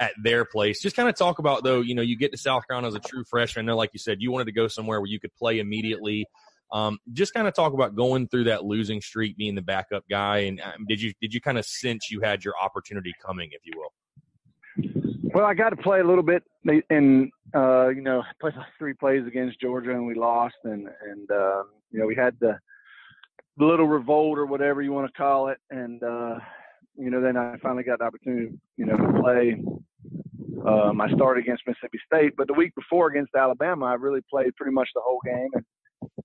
at their place. Just kind of talk about though, you know, you get to South Carolina as a true freshman. I know, like you said, you wanted to go somewhere where you could play immediately. Um, just kind of talk about going through that losing streak, being the backup guy, and um, did you did you kind of sense you had your opportunity coming, if you will? Well, I got to play a little bit, and uh, you know, played three plays against Georgia, and we lost, and and uh, you know, we had the, the little revolt or whatever you want to call it, and uh, you know, then I finally got the opportunity, you know, to play. Um, I started against Mississippi State, but the week before against Alabama, I really played pretty much the whole game, and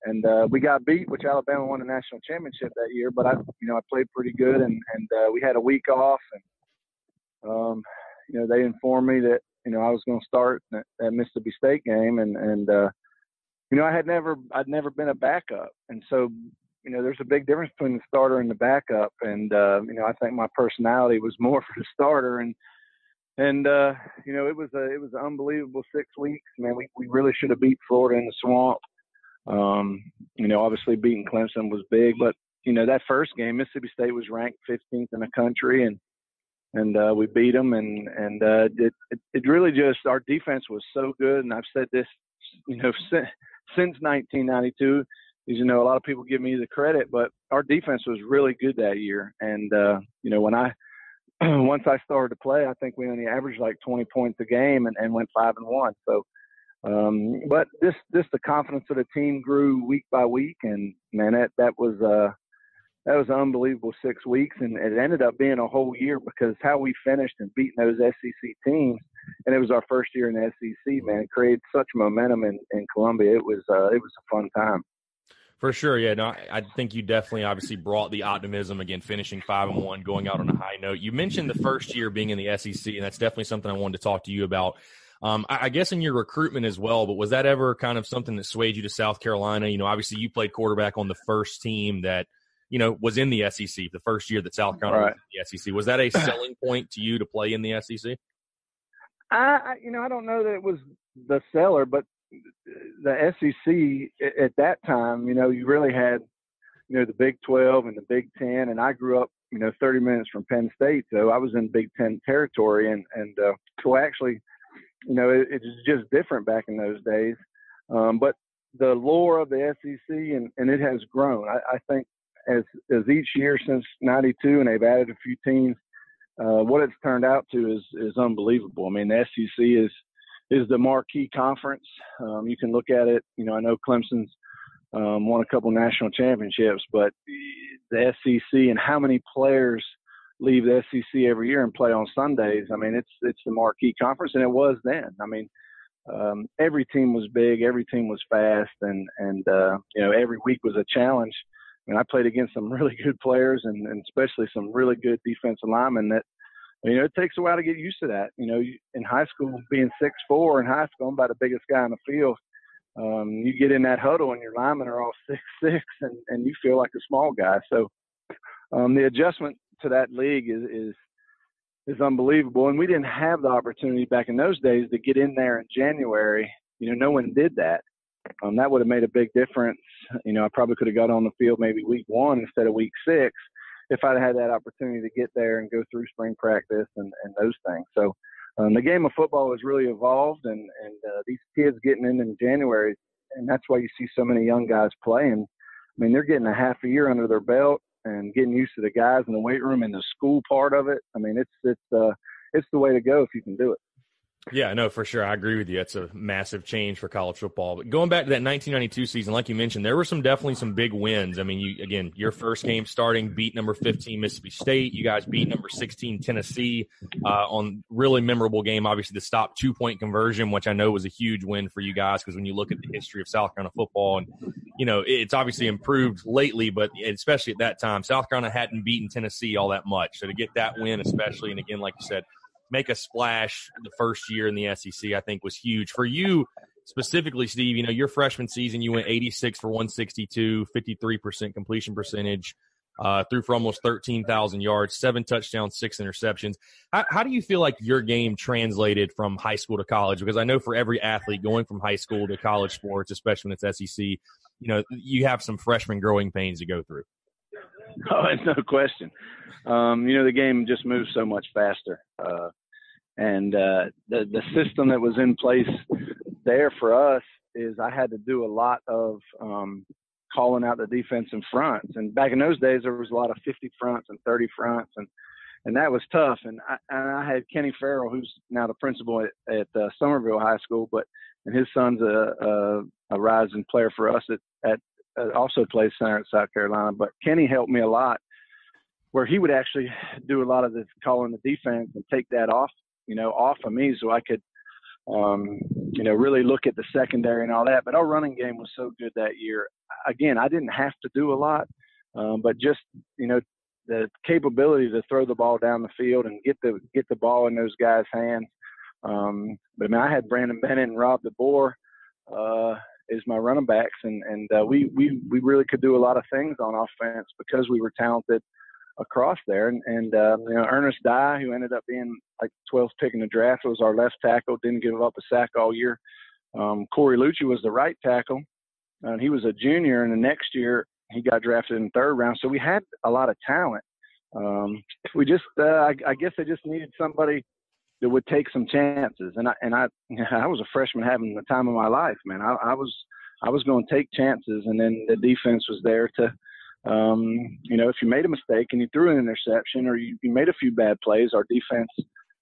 and uh, we got beat, which Alabama won the national championship that year. But I, you know, I played pretty good, and and uh, we had a week off, and um, you know, they informed me that you know I was going to start that Mississippi State game, and and uh, you know, I had never I'd never been a backup, and so you know, there's a big difference between the starter and the backup. And, uh, you know, I think my personality was more for the starter. And, and, uh, you know, it was a, it was an unbelievable six weeks, man. We, we really should have beat Florida in the swamp. Um, you know, obviously beating Clemson was big, but, you know, that first game, Mississippi State was ranked 15th in the country and, and, uh, we beat them. And, and, uh, it, it, it really just, our defense was so good. And I've said this, you know, since, since 1992, as you know, a lot of people give me the credit, but our defense was really good that year. And uh, you know, when I once I started to play, I think we only averaged like 20 points a game and, and went five and one. So, um, but this this the confidence of the team grew week by week, and man, that that was uh that was an unbelievable six weeks, and it ended up being a whole year because how we finished and beating those SEC teams, and it was our first year in the SEC. Man, it created such momentum in in Columbia. It was uh, it was a fun time. For sure, yeah. No, I think you definitely obviously brought the optimism again, finishing five and one, going out on a high note. You mentioned the first year being in the SEC, and that's definitely something I wanted to talk to you about. Um, I, I, guess in your recruitment as well, but was that ever kind of something that swayed you to South Carolina? You know, obviously you played quarterback on the first team that you know was in the SEC, the first year that South Carolina right. was in the SEC. Was that a selling point to you to play in the SEC? I, you know, I don't know that it was the seller, but the SEC at that time, you know, you really had, you know, the Big 12 and the Big 10, and I grew up, you know, 30 minutes from Penn State, so I was in Big 10 territory, and and uh, so actually, you know, it, it's just different back in those days. Um, but the lore of the SEC, and, and it has grown. I, I think as as each year since '92, and they've added a few teams, uh, what it's turned out to is is unbelievable. I mean, the SEC is is the marquee conference. Um, you can look at it. You know, I know Clemson's um, won a couple national championships, but the SEC and how many players leave the SEC every year and play on Sundays. I mean, it's it's the marquee conference, and it was then. I mean, um, every team was big, every team was fast, and and uh, you know every week was a challenge. Mean, I played against some really good players, and, and especially some really good defensive linemen that. You know, it takes a while to get used to that. You know, in high school, being six four in high school, I'm about the biggest guy in the field. Um, you get in that huddle, and your linemen are all six six, and and you feel like a small guy. So, um, the adjustment to that league is is is unbelievable. And we didn't have the opportunity back in those days to get in there in January. You know, no one did that. Um, that would have made a big difference. You know, I probably could have got on the field maybe week one instead of week six if I'd had that opportunity to get there and go through spring practice and, and those things. So um, the game of football has really evolved, and and uh, these kids getting in in January, and that's why you see so many young guys playing. I mean, they're getting a half a year under their belt and getting used to the guys in the weight room and the school part of it. I mean, it's it's uh it's the way to go if you can do it. Yeah, no, for sure. I agree with you. It's a massive change for college football. But going back to that 1992 season, like you mentioned, there were some definitely some big wins. I mean, you again, your first game starting beat number 15 Mississippi State. You guys beat number 16 Tennessee uh, on really memorable game. Obviously, the stop two point conversion, which I know was a huge win for you guys because when you look at the history of South Carolina football, and you know it's obviously improved lately, but especially at that time, South Carolina hadn't beaten Tennessee all that much. So to get that win, especially, and again, like you said make a splash the first year in the SEC, I think was huge. For you specifically, Steve, you know, your freshman season, you went 86 for 162, 53% completion percentage, uh, threw for almost 13,000 yards, seven touchdowns, six interceptions. How, how do you feel like your game translated from high school to college? Because I know for every athlete going from high school to college sports, especially when it's SEC, you know, you have some freshman growing pains to go through. Oh, no question. Um, you know, the game just moves so much faster. Uh, and uh, the the system that was in place there for us is I had to do a lot of um, calling out the defense in fronts. And back in those days, there was a lot of 50 fronts and 30 fronts, and and that was tough. And I, and I had Kenny Farrell, who's now the principal at, at uh, Summerville High School, but and his son's a, a, a rising player for us at, at uh, also plays center at South Carolina. But Kenny helped me a lot, where he would actually do a lot of the calling the defense and take that off you know, off of me so I could, um, you know, really look at the secondary and all that. But our running game was so good that year. Again, I didn't have to do a lot, um, but just, you know, the capability to throw the ball down the field and get the get the ball in those guys' hands. Um, but I mean, I had Brandon Bennett and Rob DeBoer uh, as my running backs, and and uh, we we we really could do a lot of things on offense because we were talented across there. And, and uh, you know, Ernest Dye, who ended up being like 12th pick in the draft, was our left tackle. Didn't give up a sack all year. Um, Corey Louchiey was the right tackle, and he was a junior. And the next year, he got drafted in the third round. So we had a lot of talent. Um, we just, uh, I, I guess, they just needed somebody that would take some chances. And I, and I, I was a freshman having the time of my life, man. I, I was, I was going to take chances, and then the defense was there to um, you know, if you made a mistake and you threw an interception or you, you made a few bad plays, our defense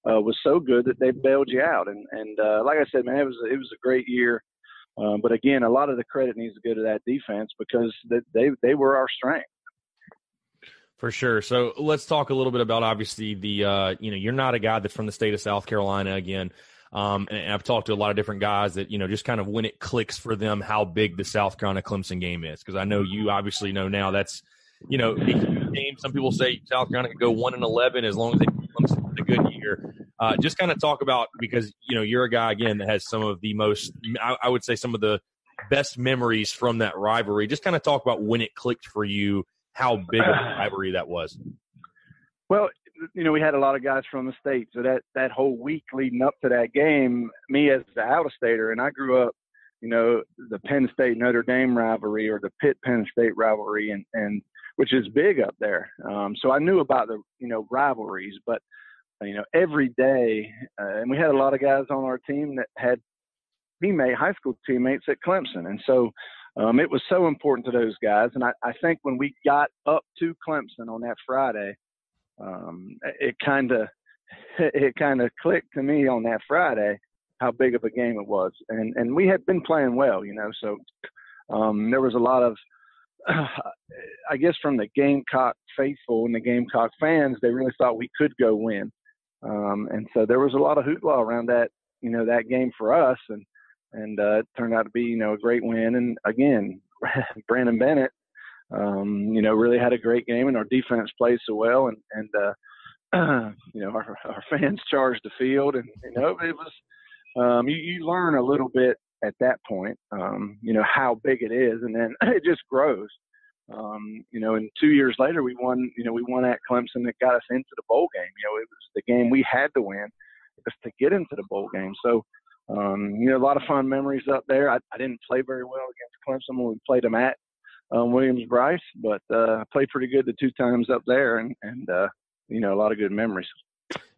uh, was so good that they bailed you out. And and uh, like I said, man, it was it was a great year. Um, but again, a lot of the credit needs to go to that defense because they they, they were our strength. For sure. So let's talk a little bit about obviously the uh, you know you're not a guy that's from the state of South Carolina again. Um, and I've talked to a lot of different guys that, you know, just kind of when it clicks for them, how big the South Carolina Clemson game is. Cause I know you obviously know now that's, you know, game. Some people say South Carolina could go one and 11 as long as they Clemson a good year. Uh, just kind of talk about, because, you know, you're a guy again that has some of the most, I, I would say some of the best memories from that rivalry. Just kind of talk about when it clicked for you, how big a rivalry that was. Well, you know, we had a lot of guys from the state. So that that whole week leading up to that game, me as the out of stater, and I grew up, you know, the Penn State Notre Dame rivalry or the Pitt Penn State rivalry, and and which is big up there. Um, so I knew about the you know rivalries, but you know every day, uh, and we had a lot of guys on our team that had teammate, high school teammates at Clemson, and so um, it was so important to those guys. And I, I think when we got up to Clemson on that Friday, um, it kind of it kind of clicked to me on that Friday how big of a game it was, and and we had been playing well, you know, so um, there was a lot of I guess from the Gamecock faithful and the Gamecock fans, they really thought we could go win. Um, and so there was a lot of hoopla around that, you know, that game for us. And, and, uh, it turned out to be, you know, a great win. And again, Brandon Bennett, um, you know, really had a great game and our defense played so well. And, and, uh, you know, our, our fans charged the field and, you know, it was, um, you, you learn a little bit at that point, um, you know, how big it is. And then it just grows. Um, you know, and two years later, we won. You know, we won at Clemson that got us into the bowl game. You know, it was the game we had to win just to get into the bowl game. So, um, you know, a lot of fun memories up there. I, I didn't play very well against Clemson when we played them at um, Williams Brice, but uh, I played pretty good the two times up there, and and uh, you know, a lot of good memories.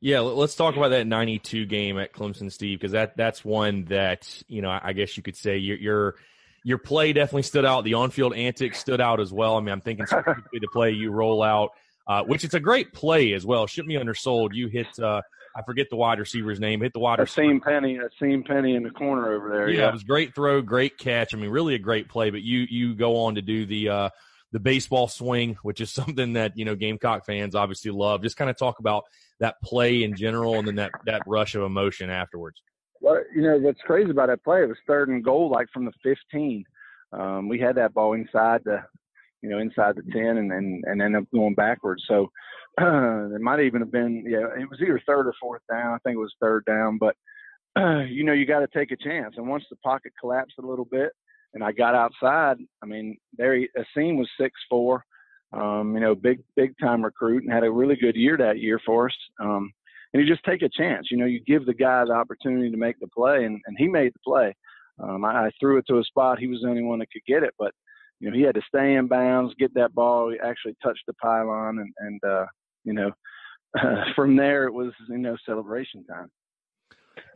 Yeah, let's talk about that '92 game at Clemson, Steve, because that that's one that you know I guess you could say you're, you're your play definitely stood out. The on-field antics stood out as well. I mean, I'm thinking specifically the play you roll out, uh, which it's a great play as well. Shouldn't be undersold. You hit, uh, I forget the wide receiver's name. Hit the wide receiver. Asim Penny, a seam Penny in the corner over there. Yeah, yeah, it was great throw, great catch. I mean, really a great play. But you you go on to do the uh, the baseball swing, which is something that you know Gamecock fans obviously love. Just kind of talk about that play in general, and then that that rush of emotion afterwards. Well, you know what's crazy about that play? It was third and goal, like from the 15. Um, we had that ball inside the, you know, inside the 10, and then and ended up going backwards. So uh, it might even have been, yeah, it was either third or fourth down. I think it was third down, but uh, you know, you got to take a chance. And once the pocket collapsed a little bit, and I got outside, I mean, there, Asim was six four. Um, you know, big big time recruit and had a really good year that year for us. Um, and you just take a chance. You know, you give the guy the opportunity to make the play, and, and he made the play. Um, I, I threw it to a spot. He was the only one that could get it, but you know, he had to stay in bounds, get that ball. He actually touched the pylon, and and uh, you know, uh, from there it was you know celebration time.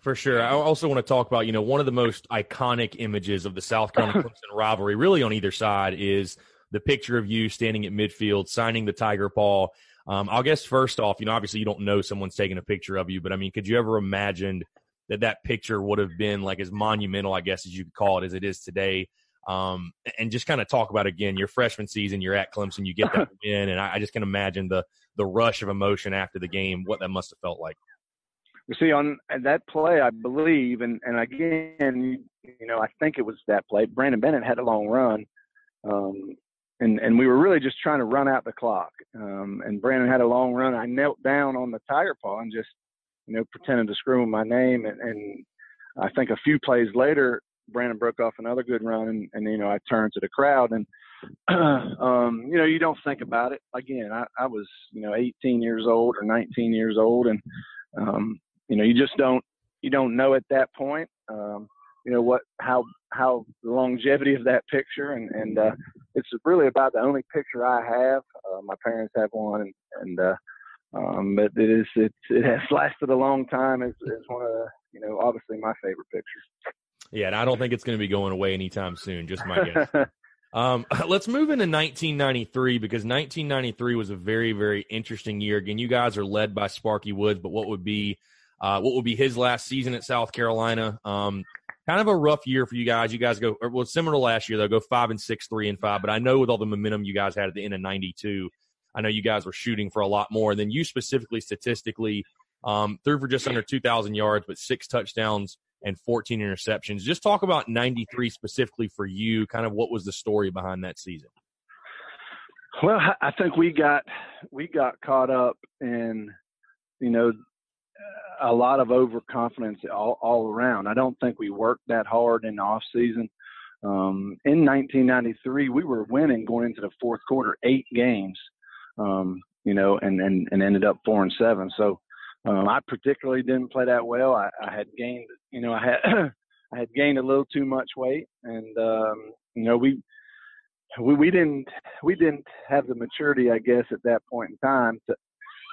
For sure. I also want to talk about, you know, one of the most iconic images of the South Carolina Clemson rivalry, really on either side, is the picture of you standing at midfield, signing the Tiger Paw. Um, I'll guess first off, you know, obviously you don't know someone's taking a picture of you, but I mean, could you ever imagine that that picture would have been like as monumental, I guess, as you could call it, as it is today? Um, and just kind of talk about again your freshman season. You're at Clemson, you get that win, and I, I, just can imagine the the rush of emotion after the game, what that must have felt like. You see, on that play, I believe, and and again, you know, I think it was that play. Brandon Bennett had a long run, um, and and we were really just trying to run out the clock. Um, and Brandon had a long run. I knelt down on the tiger paw and just you know, pretending to scream my name. And, and I think a few plays later, Brandon broke off another good run, and, and you know, I turned to the crowd, and um, you know, you don't think about it. Again, I, I was you know 18 years old or 19 years old, and um, you know, you just don't you don't know at that point. Um, you know what how how the longevity of that picture and and uh it's really about the only picture I have uh, my parents have one and and uh um, but it is it, it has lasted a long time. It's, it's one of the, you know obviously my favorite pictures. Yeah, and I don't think it's going to be going away anytime soon. Just my guess. um, let's move into 1993 because 1993 was a very very interesting year. Again, you guys are led by Sparky Woods, but what would be uh, what would be his last season at South Carolina? Um, kind of a rough year for you guys. You guys go well similar to last year. They'll go five and six, three and five. But I know with all the momentum you guys had at the end of '92, I know you guys were shooting for a lot more than you specifically statistically um, threw for just under 2,000 yards, but six touchdowns and 14 interceptions. Just talk about 93 specifically for you. Kind of what was the story behind that season? Well, I think we got we got caught up in you know a lot of overconfidence all, all around. I don't think we worked that hard in the off season. Um, in 1993, we were winning going into the fourth quarter, eight games, um, you know, and, and, and ended up four and seven. So um, I particularly didn't play that well. I, I had gained, you know, I had I had gained a little too much weight, and um, you know, we we we didn't we didn't have the maturity, I guess, at that point in time to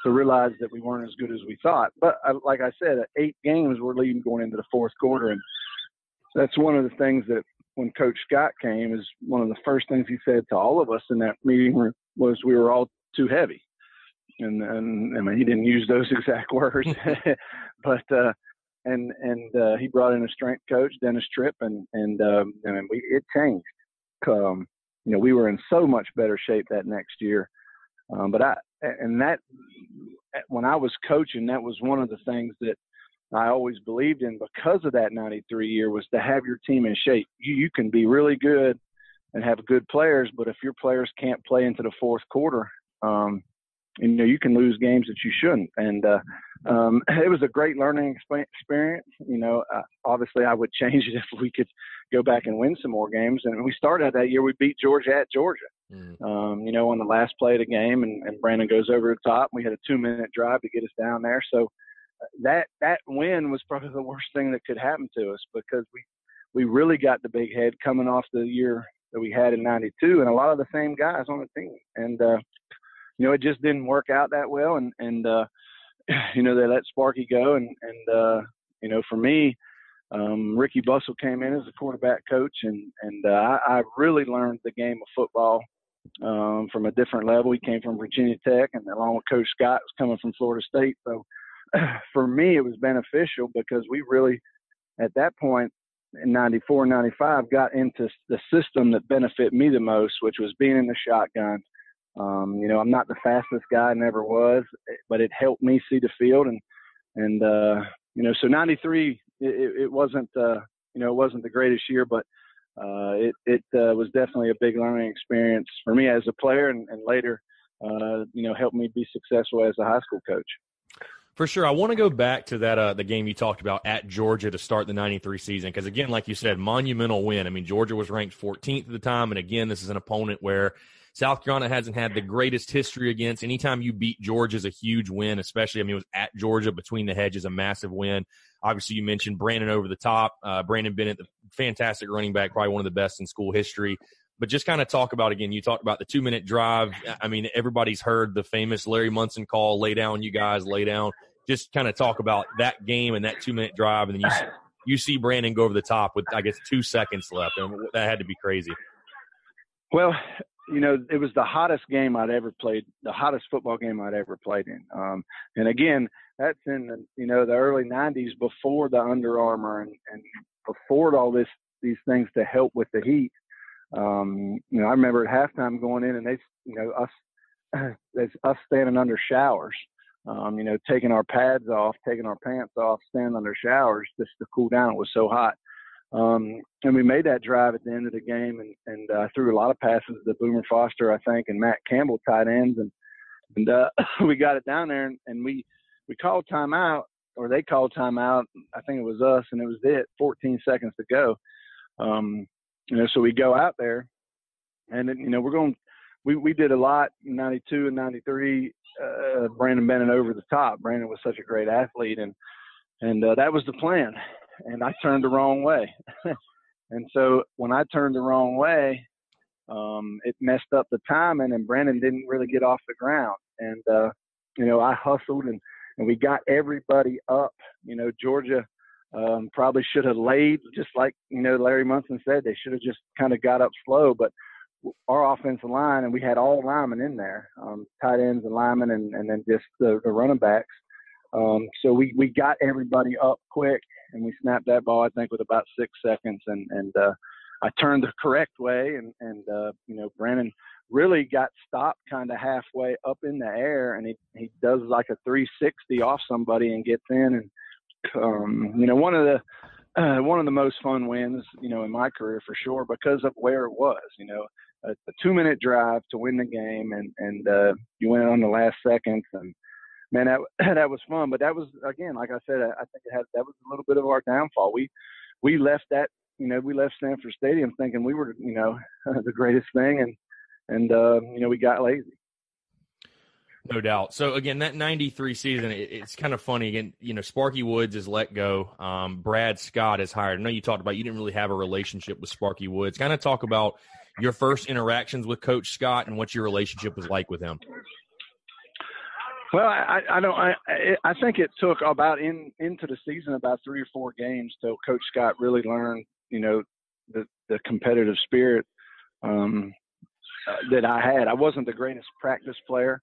to realize that we weren't as good as we thought. But uh, like I said, eight games we're leading going into the fourth quarter, and that's one of the things that when Coach Scott came is one of the first things he said to all of us in that meeting room was we were all too heavy. And, and I mean, he didn't use those exact words, but, uh, and, and, uh, he brought in a strength coach, Dennis Tripp, and, and, um, and we, it changed. Um, you know, we were in so much better shape that next year. Um, but I, and that, when I was coaching, that was one of the things that I always believed in because of that 93 year was to have your team in shape. You, you can be really good and have good players, but if your players can't play into the fourth quarter, um, you know, you can lose games that you shouldn't. And, uh, um, it was a great learning experience. You know, uh, obviously I would change it if we could go back and win some more games. And we started that year, we beat Georgia at Georgia. Mm. Um, you know, on the last play of the game, and, and Brandon goes over the top. We had a two-minute drive to get us down there. So uh, that that win was probably the worst thing that could happen to us because we we really got the big head coming off the year that we had in '92, and a lot of the same guys on the team. And uh, you know, it just didn't work out that well. And and uh, you know, they let Sparky go, and and uh, you know, for me. Um, Ricky Bustle came in as a quarterback coach, and and uh, I, I really learned the game of football um, from a different level. He came from Virginia Tech, and along with Coach Scott, was coming from Florida State. So for me, it was beneficial because we really, at that point in '94, '95, got into the system that benefited me the most, which was being in the shotgun. Um, you know, I'm not the fastest guy, never was, but it helped me see the field, and and uh, you know, so '93, it, it wasn't, uh, you know, it wasn't the greatest year, but uh, it it uh, was definitely a big learning experience for me as a player, and, and later, uh, you know, helped me be successful as a high school coach. For sure, I want to go back to that uh, the game you talked about at Georgia to start the '93 season because again, like you said, monumental win. I mean, Georgia was ranked 14th at the time, and again, this is an opponent where South Carolina hasn't had the greatest history against. Anytime you beat Georgia is a huge win, especially I mean it was at Georgia between the hedges, a massive win. Obviously, you mentioned Brandon over the top. Uh, Brandon Bennett, the fantastic running back, probably one of the best in school history. But just kind of talk about again. You talked about the two minute drive. I mean, everybody's heard the famous Larry Munson call: "Lay down, you guys, lay down." Just kind of talk about that game and that two minute drive, and then you see, you see Brandon go over the top with I guess two seconds left, and that had to be crazy. Well, you know, it was the hottest game I'd ever played, the hottest football game I'd ever played in. Um, and again, that's in the, you know, the early 90s before the Under Armour and, and before all this, these things to help with the heat. Um, you know, I remember at halftime going in and they, you know, us, us standing under showers, um, you know, taking our pads off, taking our pants off, standing under showers just to cool down. It was so hot. Um, and we made that drive at the end of the game and, and uh, threw a lot of passes to Boomer Foster, I think, and Matt Campbell tight ends. And, and uh, we got it down there and, and we, we called timeout or they called timeout. I think it was us and it was it 14 seconds to go. Um, you know, so we go out there and, you know, we're going, we, we did a lot in 92 and 93, uh, Brandon Bennett over the top. Brandon was such a great athlete and, and uh, that was the plan and I turned the wrong way. and so when I turned the wrong way, um, it messed up the timing, and Brandon didn't really get off the ground. And uh, you know, I hustled and and we got everybody up. You know, Georgia um, probably should have laid, just like you know Larry Munson said, they should have just kind of got up slow. But our offensive line, and we had all linemen in there, um, tight ends and linemen, and, and then just the, the running backs. Um, so we, we got everybody up quick and we snapped that ball, I think, with about six seconds. And, and, uh, I turned the correct way and, and, uh, you know, Brandon really got stopped kind of halfway up in the air and he, he does like a 360 off somebody and gets in. And, um, you know, one of the, uh, one of the most fun wins, you know, in my career for sure, because of where it was, you know, a, a two minute drive to win the game and, and, uh, you went on the last seconds and, man, that that was fun. But that was again, like I said, I, I think it had that was a little bit of our downfall. We we left that, you know, we left Sanford Stadium thinking we were, you know, the greatest thing, and and uh, you know we got lazy. No doubt. So again, that '93 season, it, it's kind of funny. Again, you know, Sparky Woods is let go. Um, Brad Scott is hired. I know you talked about you didn't really have a relationship with Sparky Woods. Kind of talk about your first interactions with Coach Scott and what your relationship was like with him. Well, I, I don't. I I think it took about in into the season about three or four games till Coach Scott really learned, you know the the competitive spirit um, uh, that I had. I wasn't the greatest practice player.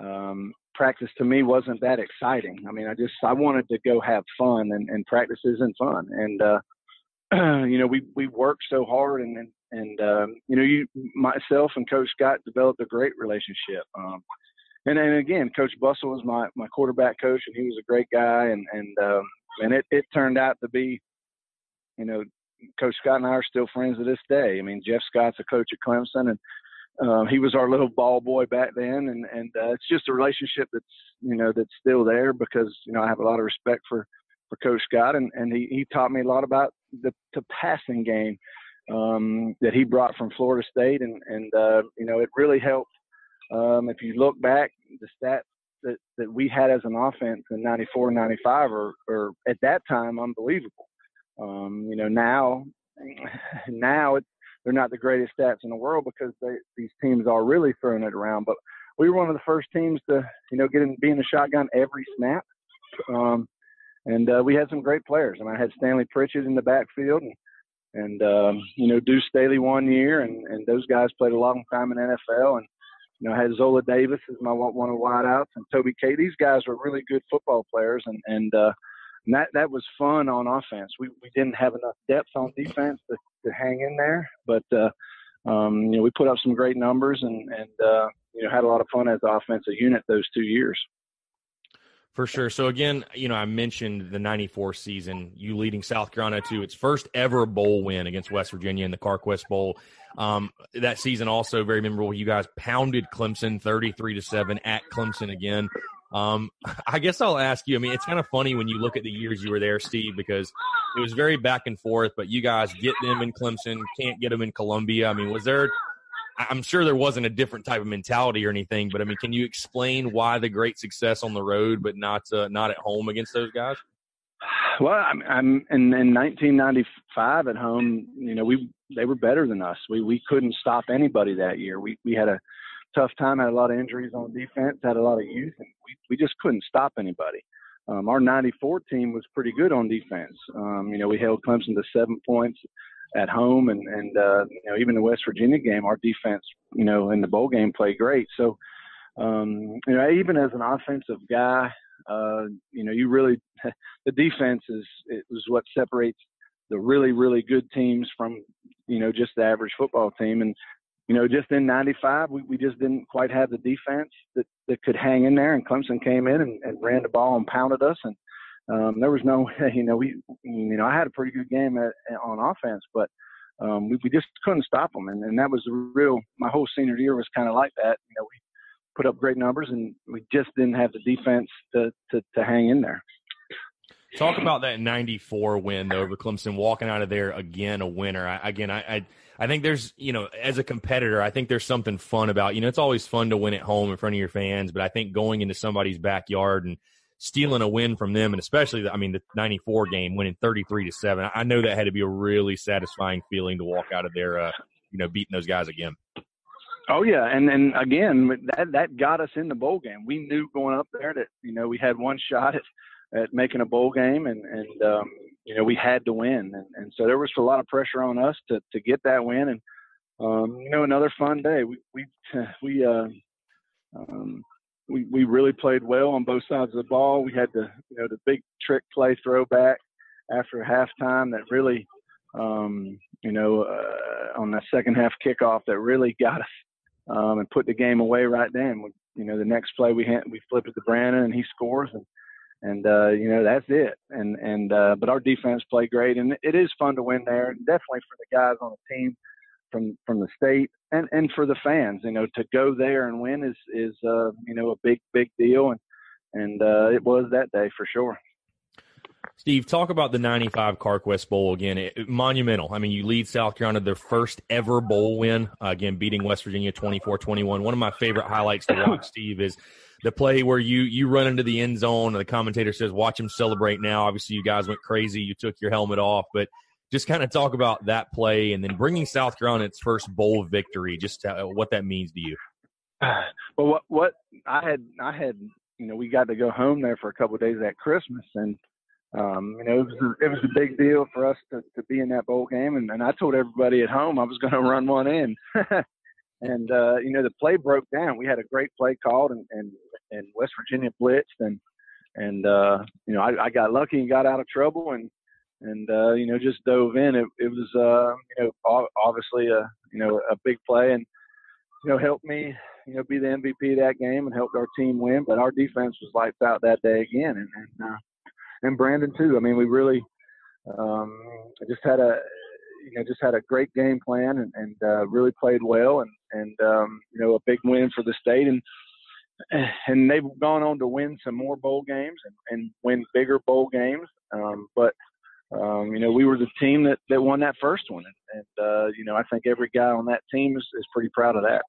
Um, practice to me wasn't that exciting. I mean, I just I wanted to go have fun, and, and practice isn't fun. And uh, you know, we we worked so hard, and and, and um, you know, you myself and Coach Scott developed a great relationship. Um, and and again, Coach Bustle was my my quarterback coach, and he was a great guy, and and um, and it it turned out to be, you know, Coach Scott and I are still friends to this day. I mean, Jeff Scott's a coach at Clemson, and uh, he was our little ball boy back then, and and uh, it's just a relationship that's you know that's still there because you know I have a lot of respect for for Coach Scott, and and he he taught me a lot about the the passing game um, that he brought from Florida State, and and uh, you know it really helped. Um, if you look back, the stats that, that we had as an offense in 94 and 95 are, are at that time unbelievable. Um, you know, now, now it, they're not the greatest stats in the world because they, these teams are really throwing it around. But we were one of the first teams to, you know, get in, be in the shotgun every snap. Um, and uh, we had some great players. I mean, I had Stanley Pritchett in the backfield, and and um, you know Deuce Staley one year, and and those guys played a long time in NFL, and you know had Zola Davis as my one of the wideouts, and Toby K. These guys were really good football players, and and uh, and that that was fun on offense. We we didn't have enough depth on defense to, to hang in there, but uh, um, you know we put up some great numbers and and uh, you know had a lot of fun as an offensive unit those two years. For sure. So again, you know, I mentioned the '94 season, you leading South Carolina to its first ever bowl win against West Virginia in the CarQuest Bowl. Um, that season also very memorable. You guys pounded Clemson 33 to seven at Clemson again. Um, I guess I'll ask you. I mean, it's kind of funny when you look at the years you were there, Steve, because it was very back and forth. But you guys get them in Clemson, can't get them in Columbia. I mean, was there? I'm sure there wasn't a different type of mentality or anything, but I mean, can you explain why the great success on the road, but not uh, not at home against those guys? Well, I'm, I'm in, in 1995 at home. You know, we they were better than us. We we couldn't stop anybody that year. We we had a tough time, had a lot of injuries on defense, had a lot of youth, and we, we just couldn't stop anybody. Um, our 94 team was pretty good on defense. Um, you know, we held Clemson to seven points at home, and and uh, you know even the West Virginia game, our defense, you know, in the bowl game played great. So, um, you know, even as an offensive guy, uh, you know, you really the defense is it was what separates the really really good teams from you know just the average football team, and you know, just in 95, we, we just didn't quite have the defense that, that could hang in there. And Clemson came in and, and ran the ball and pounded us. And um, there was no, way, you know, we, you know, I had a pretty good game at, on offense, but um, we, we just couldn't stop them. And, and that was the real, my whole senior year was kind of like that. You know, we put up great numbers and we just didn't have the defense to, to, to hang in there. Talk about that 94 win though over Clemson, walking out of there again, a winner. I, again, I, I I think there's, you know, as a competitor, I think there's something fun about, you know, it's always fun to win at home in front of your fans, but I think going into somebody's backyard and stealing a win from them, and especially, the, I mean, the 94 game winning 33 to 7, I know that had to be a really satisfying feeling to walk out of there, uh, you know, beating those guys again. Oh yeah, and and again that that got us in the bowl game. We knew going up there that you know we had one shot at at making a bowl game, and and um, you know we had to win, and, and so there was a lot of pressure on us to to get that win, and um, you know another fun day. We we we uh, um, we we really played well on both sides of the ball. We had the you know the big trick play throwback after halftime that really um, you know uh, on that second half kickoff that really got us um, and put the game away right then. We, you know the next play we had, we flipped it to Brandon and he scores and and uh, you know that's it. And and uh, but our defense played great, and it is fun to win there. Definitely for the guys on the team from from the state, and and for the fans. You know, to go there and win is is uh, you know a big big deal, and and uh, it was that day for sure. Steve, talk about the 95 CarQuest Bowl again. It, monumental. I mean, you lead South Carolina their first ever bowl win, uh, again, beating West Virginia 24 21. One of my favorite highlights to watch, Steve, is the play where you you run into the end zone and the commentator says, "Watch him celebrate now." Obviously, you guys went crazy. You took your helmet off, but just kind of talk about that play and then bringing South Carolina its first bowl victory. Just uh, what that means to you. Well, what what I had I had you know we got to go home there for a couple of days at Christmas and um, you know, it was a, it was a big deal for us to, to be in that bowl game, and, and I told everybody at home I was going to run one in. and uh, you know, the play broke down. We had a great play called, and and, and West Virginia blitzed, and and uh, you know, I, I got lucky and got out of trouble, and and uh, you know, just dove in. It it was uh, you know, obviously a you know a big play, and you know, helped me you know be the MVP of that game and helped our team win. But our defense was lights out that day again, and, and uh, and Brandon too. I mean, we really um, just had a you know just had a great game plan and, and uh, really played well and and um, you know a big win for the state and and they've gone on to win some more bowl games and, and win bigger bowl games. Um, but um, you know we were the team that that won that first one and, uh, you know I think every guy on that team is, is pretty proud of that.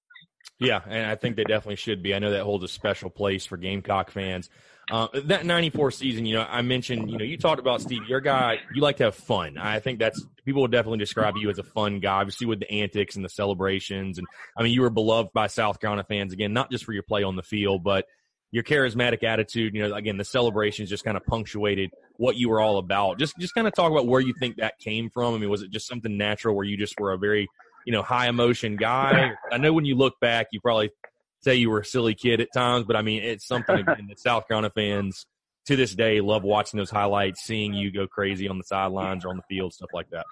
Yeah, and I think they definitely should be. I know that holds a special place for Gamecock fans. Uh, that 94 season, you know, I mentioned, you know, you talked about Steve, you're guy, you like to have fun. I think that's, people would definitely describe you as a fun guy, obviously with the antics and the celebrations. And I mean, you were beloved by South Carolina fans, again, not just for your play on the field, but your charismatic attitude, you know, again, the celebrations just kind of punctuated what you were all about. Just, just kind of talk about where you think that came from. I mean, was it just something natural where you just were a very, you know, high emotion guy? I know when you look back, you probably say you were a silly kid at times, but I mean, it's something again, that South Carolina fans to this day love watching those highlights, seeing you go crazy on the sidelines or on the field, stuff like that.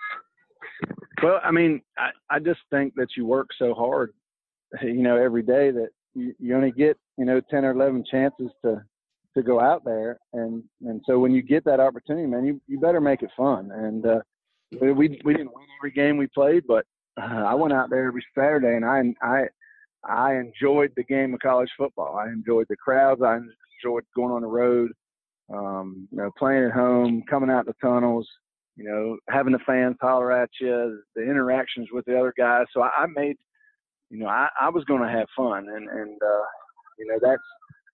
Well, I mean, I, I just think that you work so hard, you know, every day that you, you only get, you know, 10 or 11 chances to, to go out there. And, and so when you get that opportunity, man, you, you better make it fun. And, uh, we, we didn't win every game we played, but uh, I went out there every Saturday and I, I, I enjoyed the game of college football. I enjoyed the crowds. I enjoyed going on the road, um, you know, playing at home, coming out the tunnels, you know, having the fans holler at you, the interactions with the other guys. So I, I made, you know, I, I was going to have fun, and and uh, you know that's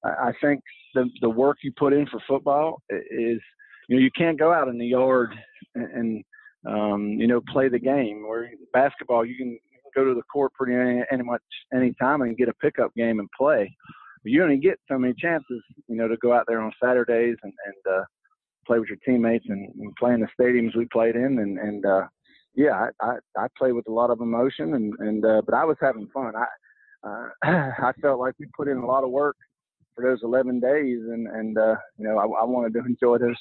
I, think the the work you put in for football is, you know, you can't go out in the yard and, and um, you know play the game. Where basketball, you can go to the court pretty any, any much any time and get a pickup game and play. But you only get so many chances, you know, to go out there on Saturdays and and uh, play with your teammates and, and play in the stadiums we played in. And and uh, yeah, I, I I played with a lot of emotion and and uh, but I was having fun. I uh, I felt like we put in a lot of work for those 11 days, and and uh, you know I, I wanted to enjoy those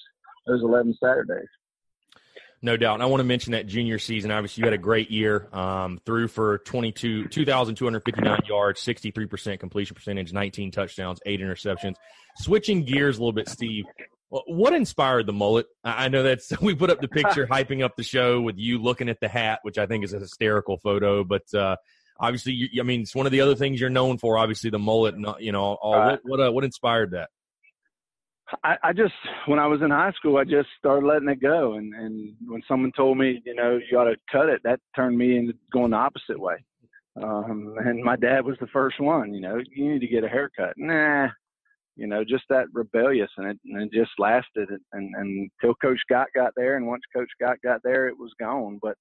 those 11 Saturdays. No doubt. And I want to mention that junior season. Obviously, you had a great year. Um, threw for 22, 2,259 yards, 63% completion percentage, 19 touchdowns, eight interceptions. Switching gears a little bit, Steve. What inspired the mullet? I know that's we put up the picture hyping up the show with you looking at the hat, which I think is a hysterical photo. But uh, obviously, you, I mean, it's one of the other things you're known for. Obviously, the mullet. You know, all, what what, uh, what inspired that? I, I just when I was in high school, I just started letting it go, and and when someone told me, you know, you ought to cut it, that turned me into going the opposite way. Um, and my dad was the first one, you know, you need to get a haircut. Nah, you know, just that rebellious, and it and it just lasted, and and until Coach Scott got there, and once Coach Scott got there, it was gone. But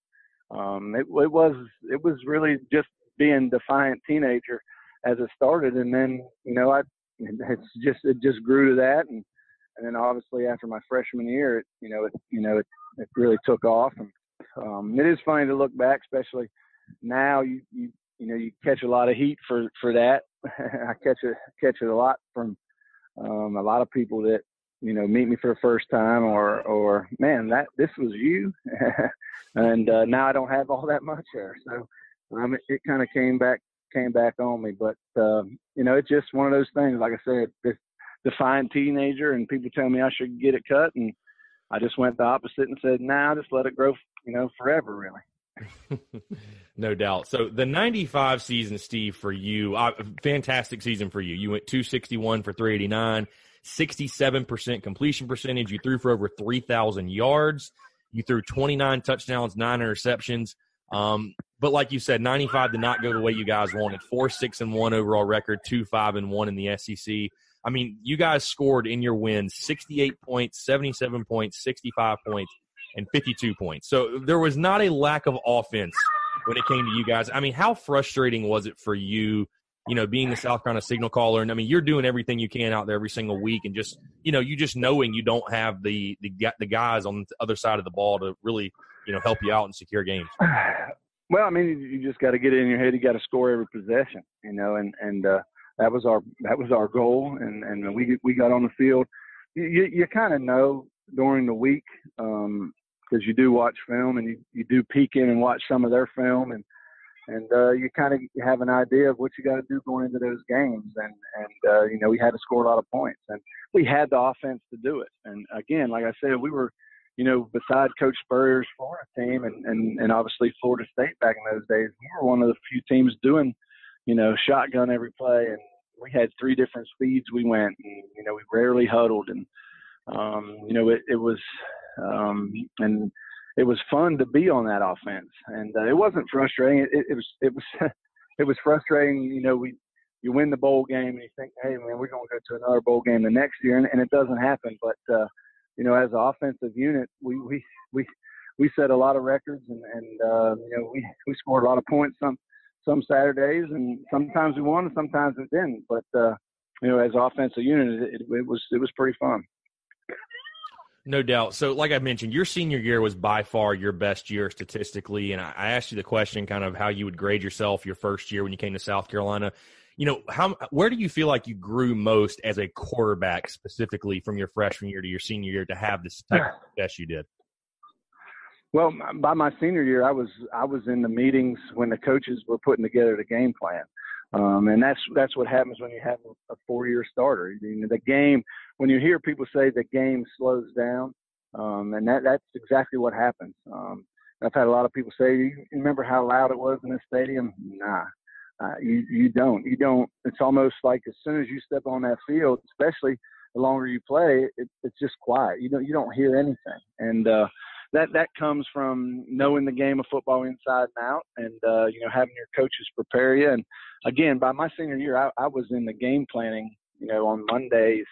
um, it it was it was really just being defiant teenager as it started, and then you know I it's just it just grew to that and and then obviously after my freshman year, it, you know, it, you know, it, it really took off. And um, it is funny to look back, especially now. You you you know you catch a lot of heat for for that. I catch it catch it a lot from um, a lot of people that you know meet me for the first time, or or man, that this was you. and uh, now I don't have all that much hair, so um, it, it kind of came back came back on me. But um, you know, it's just one of those things. Like I said, this defiant teenager, and people tell me I should get it cut, and I just went the opposite and said, "Nah, just let it grow, you know, forever, really." no doubt. So the 95 season, Steve, for you, uh, fantastic season for you. You went 261 for 389, 67% completion percentage. You threw for over 3,000 yards. You threw 29 touchdowns, nine interceptions. Um, but like you said, 95 did not go the way you guys wanted. Four, six, and one overall record, two, five, and one in the SEC. I mean, you guys scored in your wins 68 points, 77 points, 65 points, and 52 points. So there was not a lack of offense when it came to you guys. I mean, how frustrating was it for you, you know, being the South Carolina signal caller, and I mean, you're doing everything you can out there every single week, and just you know, you just knowing you don't have the the the guys on the other side of the ball to really you know help you out and secure games. Well, I mean, you just got to get it in your head. You got to score every possession, you know, and and uh, that was our that was our goal, and and we we got on the field. You you, kind of know during the week because um, you do watch film and you you do peek in and watch some of their film and and uh, you kind of have an idea of what you got to do going into those games. And and uh, you know we had to score a lot of points, and we had the offense to do it. And again, like I said, we were you know, beside Coach Spurrier's Florida team and, and, and obviously Florida State back in those days, we were one of the few teams doing, you know, shotgun every play. And we had three different speeds we went. And, you know, we rarely huddled. And, um, you know, it, it was, um, and it was fun to be on that offense. And uh, it wasn't frustrating. It, it was, it was, it was frustrating. You know, we, you win the bowl game and you think, hey, man, we're going to go to another bowl game the next year. And, and it doesn't happen. But, uh, you know, as an offensive unit, we we we we set a lot of records, and and uh, you know we we scored a lot of points some some Saturdays, and sometimes we won, and sometimes we didn't. But uh, you know, as an offensive unit, it, it was it was pretty fun. No doubt. So, like I mentioned, your senior year was by far your best year statistically. And I asked you the question kind of how you would grade yourself your first year when you came to South Carolina you know, how where do you feel like you grew most as a quarterback, specifically from your freshman year to your senior year, to have this type of success you did? Well, by my senior year, I was I was in the meetings when the coaches were putting together the game plan, um, and that's that's what happens when you have a four-year starter. The game when you hear people say the game slows down, um, and that that's exactly what happens. Um, I've had a lot of people say, "You remember how loud it was in this stadium?" Nah, you you don't you don't. It's almost like as soon as you step on that field, especially the longer you play, it, it's just quiet. You don't you don't hear anything, and uh, that that comes from knowing the game of football inside and out, and uh, you know having your coaches prepare you. And again, by my senior year, I, I was in the game planning, you know, on Mondays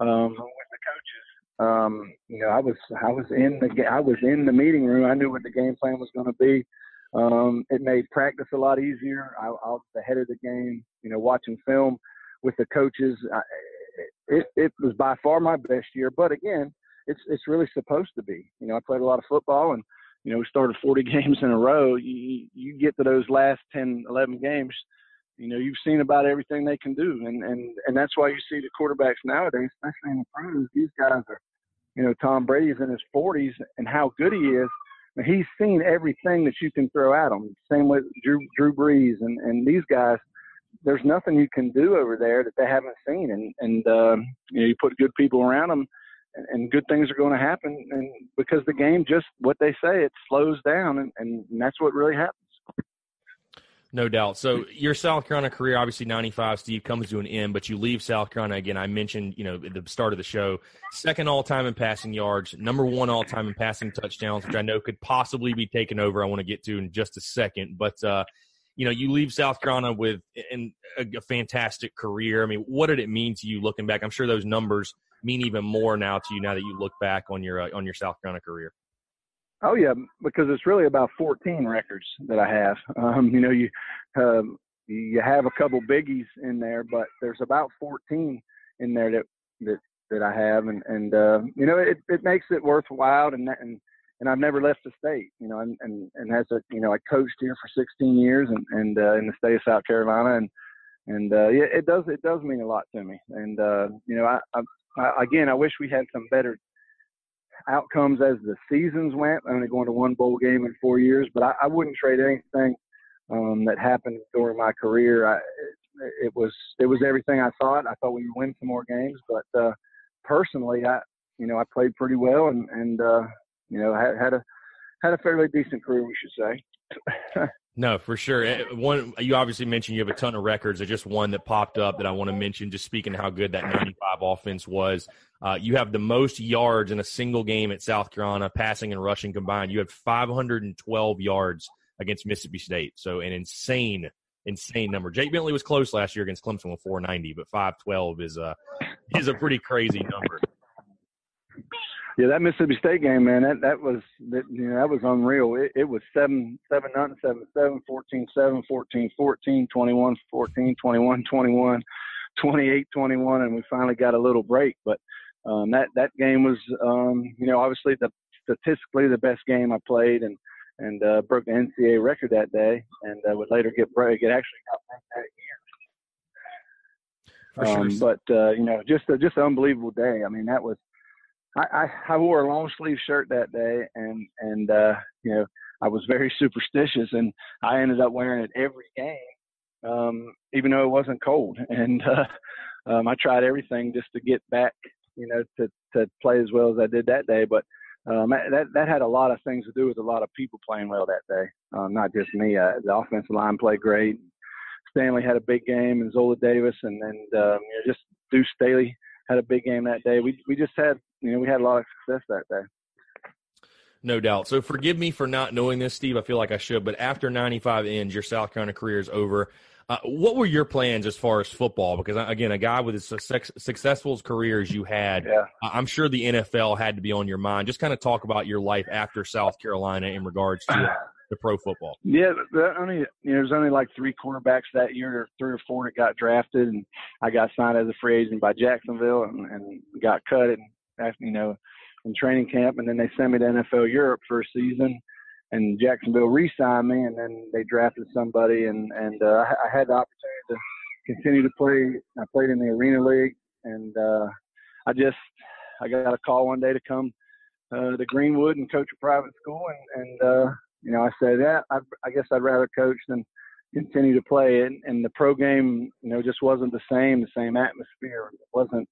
um, with the coaches. Um, you know, I was I was in the I was in the meeting room. I knew what the game plan was going to be. Um, it made practice a lot easier. I, was ahead of the game, you know, watching film with the coaches. I, it, it was by far my best year, but again, it's it's really supposed to be. You know, I played a lot of football, and you know, we started 40 games in a row. You you get to those last 10, 11 games, you know, you've seen about everything they can do, and and and that's why you see the quarterbacks nowadays, especially in the pros. These guys are, you know, Tom Brady's in his 40s, and how good he is he's seen everything that you can throw at him. Same with Drew, Drew Brees and, and these guys. There's nothing you can do over there that they haven't seen, and and uh, you know you put good people around them, and, and good things are going to happen. And because the game just what they say, it slows down, and, and, that's what really happens. No doubt. So your South Carolina career, obviously 95, Steve, comes to an end, but you leave South Carolina again. I mentioned, you know, at the start of the show, second all time in passing yards, number one all time in passing touchdowns, which I know could possibly be taken over. I want to get to in just a second. But, uh, you know, you leave South Carolina with an, a, a fantastic career. I mean, what did it mean to you looking back? I'm sure those numbers mean even more now to you now that you look back on your uh, on your South Carolina career. Oh yeah, because it's really about 14 records that I have. Um, you know, you um, you have a couple biggies in there, but there's about 14 in there that that that I have, and and uh, you know, it it makes it worthwhile, and and and I've never left the state, you know, and and and as a you know, I coached here for 16 years, and and uh, in the state of South Carolina, and and uh, yeah, it does it does mean a lot to me, and uh, you know, I, I, I again, I wish we had some better outcomes as the seasons went. Only going to one bowl game in four years, but I, I wouldn't trade anything um, that happened during my career. I, it, it was it was everything I thought. I thought we would win some more games, but uh, personally, I you know I played pretty well and and uh, you know had, had a had a fairly decent career, we should say. No, for sure. Eh, one, you obviously mentioned you have a ton of records. There's just one that popped up that I want to mention. Just speaking how good that 95 offense was. Uh, you have the most yards in a single game at South Carolina, passing and rushing combined. You had 512 yards against Mississippi State. So an insane, insane number. Jake Bentley was close last year against Clemson with 490, but 512 is a is a pretty crazy number. Yeah, that Mississippi State game, man, that that was that, you know that was unreal. It, it was seven seven nothing, seven seven, fourteen seven, fourteen fourteen, twenty one fourteen, twenty one twenty one, twenty eight twenty one, and we finally got a little break. But um, that that game was, um, you know, obviously the statistically the best game I played, and and uh, broke the NCAA record that day, and uh, would later get break. It actually got broke that year. Um, but uh, you know, just a, just an unbelievable day. I mean, that was I, I, I wore a long sleeve shirt that day, and and uh, you know I was very superstitious, and I ended up wearing it every game, um, even though it wasn't cold. And uh, um, I tried everything just to get back, you know, to to play as well as I did that day. But um, that that had a lot of things to do with a lot of people playing well that day, um, not just me. Uh, the offensive line played great. Stanley had a big game, and Zola Davis, and and um, you know, just Deuce Staley had a big game that day. We we just had you know we had a lot of success that day. No doubt. So forgive me for not knowing this, Steve. I feel like I should, but after 95 ends, your South Carolina career is over. Uh, what were your plans as far as football? Because again, a guy with as successful career as you had, yeah. I'm sure the NFL had to be on your mind. Just kind of talk about your life after South Carolina in regards to the pro football. Yeah, only you know, there's only like three quarterbacks that year, or three or four that got drafted, and I got signed as a free agent by Jacksonville and, and got cut and you know in training camp, and then they sent me to NFL Europe for a season, and Jacksonville re-signed me, and then they drafted somebody, and and uh, I had the opportunity to continue to play. I played in the Arena League, and uh, I just I got a call one day to come uh, to Greenwood and coach a private school, and and uh, you know I said, yeah, I, I guess I'd rather coach than continue to play. And, and the pro game, you know, just wasn't the same, the same atmosphere. It wasn't,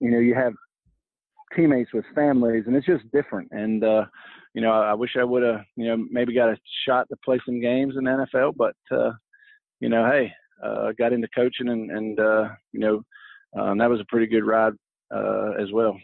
you know, you have teammates with families, and it's just different. And uh, you know, I, wish I would have, you know, maybe got a shot to play some games in the NFL, but uh, you know, hey, uh, got into coaching, and and uh, you know, um, that was a pretty good ride uh, as well.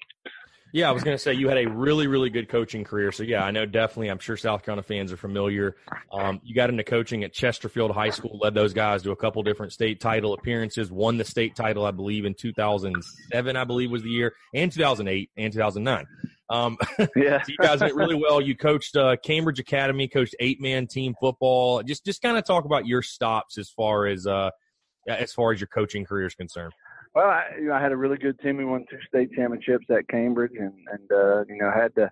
Yeah, I was going to say you had a really, really good coaching career. So yeah, I know definitely. I'm sure South Carolina fans are familiar. Um, you got into coaching at Chesterfield High School, led those guys to a couple different state title appearances, won the state title, I believe, in 2007, I believe was the year, and 2008 and 2009. Um, yeah, so you guys did really well. You coached uh, Cambridge Academy, coached eight man team football. Just, just kind of talk about your stops as far as, uh, as far as your coaching career is concerned. Well, I, you know, I had a really good team. We won two state championships at Cambridge, and and uh, you know had to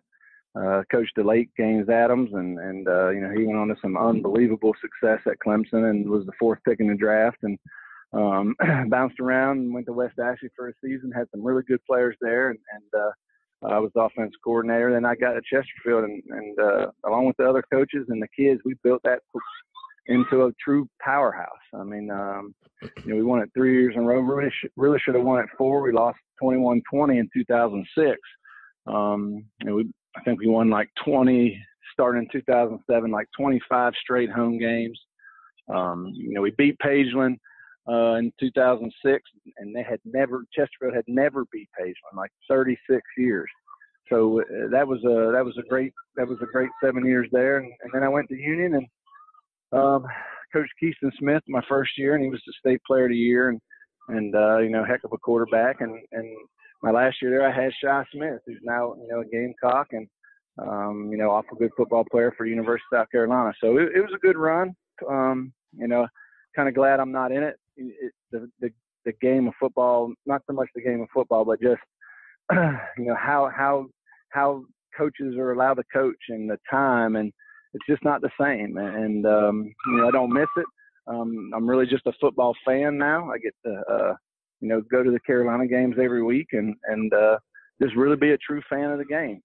uh, coach the late Gaines Adams, and and uh, you know he went on to some unbelievable success at Clemson, and was the fourth pick in the draft, and um, bounced around and went to West Ashley for a season. Had some really good players there, and and uh, I was the offense coordinator. Then I got to Chesterfield, and and uh, along with the other coaches and the kids, we built that into a true powerhouse. I mean, um, you know, we won it three years in a row. Really, sh- really should have won it four. We lost 21-20 in 2006. Um, and we, I think we won like 20, starting in 2007, like 25 straight home games. Um, you know, we beat Pageland uh, in 2006, and they had never Chesterfield had never beat Pageland like 36 years. So uh, that was a that was a great that was a great seven years there, and, and then I went to Union and um, Coach Keaston Smith my first year, and he was the state player of the year, and and uh, you know, heck of a quarterback. And and my last year there, I had Shi Smith, who's now you know a Gamecock, and um, you know, awful good football player for the University of South Carolina. So it, it was a good run. Um, you know, kind of glad I'm not in it. it the, the the game of football, not so much the game of football, but just you know how how how coaches are allowed to coach and the time and it's just not the same. And um, you know, I don't miss it. Um, I'm really just a football fan now. I get to uh, you know go to the Carolina games every week and and uh, just really be a true fan of the game.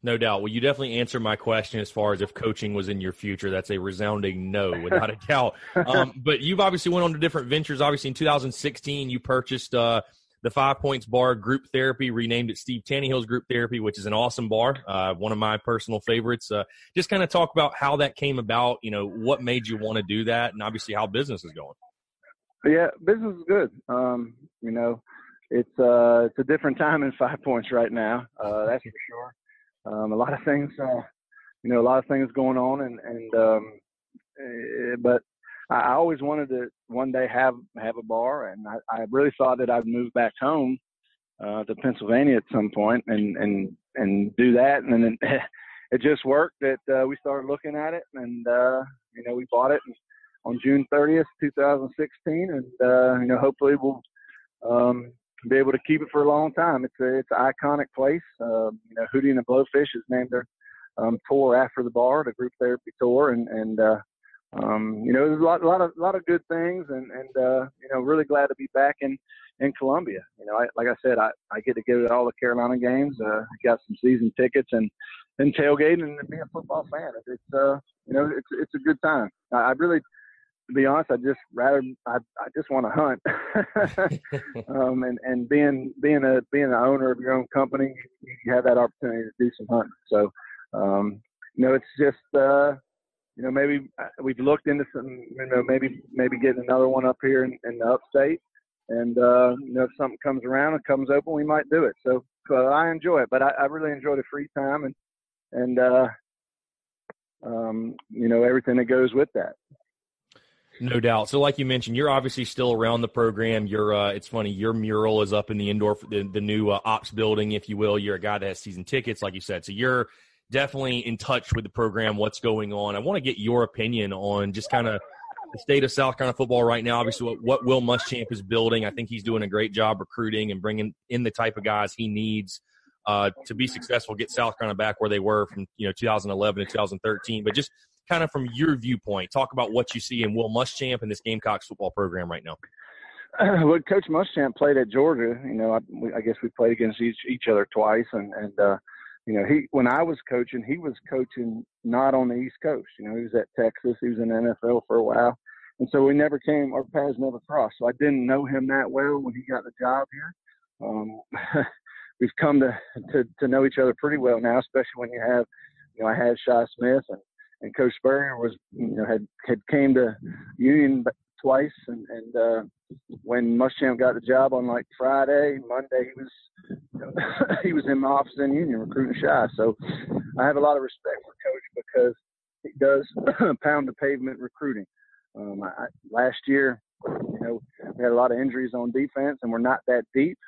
No doubt. Well, you definitely answered my question as far as if coaching was in your future. That's a resounding no, without a doubt. Um, but you've obviously went on to different ventures. Obviously, in 2016, you purchased uh, the Five Points Bar Group Therapy, renamed it Steve Taneyhill's Group Therapy, which is an awesome bar, uh, one of my personal favorites. Uh, just kind of talk about how that came about. You know, what made you want to do that, and obviously how business is going. Yeah, business is good. Um, you know, it's uh, it's a different time in Five Points right now. Uh, that's for sure. Um, a lot of things, uh, you know, a lot of things going on, and and um, eh, but I always wanted to one day have have a bar, and I, I really thought that I'd move back home uh, to Pennsylvania at some point and and and do that, and then it, just worked. That uh, we started looking at it, and uh, you know we bought it on June 30th, 2016, and uh, you know hopefully we'll um, be able to keep it for a long time. It's a it's an iconic place. Uh, you know, Hootie and the Blowfish is named their um, tour after the bar, the group therapy tour, and and uh, um, you know, there's a lot, a lot of, a lot of good things, and and uh, you know, really glad to be back in in Columbia. You know, I, like I said, I, I get to go to all the Carolina games. Uh, got some season tickets and and tailgating and being a football fan. It's uh, you know, it's it's a good time. I, I really, to be honest, I just rather I I just want to hunt. um, and and being being a being the owner of your own company, you have that opportunity to do some hunting. So, um, you know, it's just uh you know, maybe uh, we've looked into some, you know, maybe maybe getting another one up here in, in the upstate, and uh, you know, if something comes around and comes open, we might do it. So uh, I enjoy it, but I, I really enjoy the free time and and uh, um, you know everything that goes with that. No doubt. So, like you mentioned, you're obviously still around the program. You're, uh, it's funny, your mural is up in the indoor, the, the new uh, ops building, if you will. You're a guy that has season tickets, like you said. So you're definitely in touch with the program, what's going on. I want to get your opinion on just kind of the state of South Carolina football right now. Obviously, what, what Will Muschamp is building, I think he's doing a great job recruiting and bringing in the type of guys he needs uh, to be successful, get South Carolina back where they were from you know 2011 to 2013. But just kind of from your viewpoint, talk about what you see in Will Muschamp and this Gamecocks football program right now. Uh, well, Coach Muschamp played at Georgia. You know, I, I guess we played against each each other twice, and and uh, you know, he when I was coaching, he was coaching not on the East Coast. You know, he was at Texas. He was in NFL for a while, and so we never came. Our paths never crossed. So I didn't know him that well when he got the job here. Um, we've come to, to to know each other pretty well now, especially when you have, you know, I had Shi Smith and and Coach Spurrier was, you know, had had came to Union twice, and and uh, when Muschamp got the job on like Friday, Monday he was he was in my office in Union recruiting Shi. So I have a lot of respect for Coach because he does pound the pavement recruiting. Um, I, last year, you know, we had a lot of injuries on defense, and we're not that deep.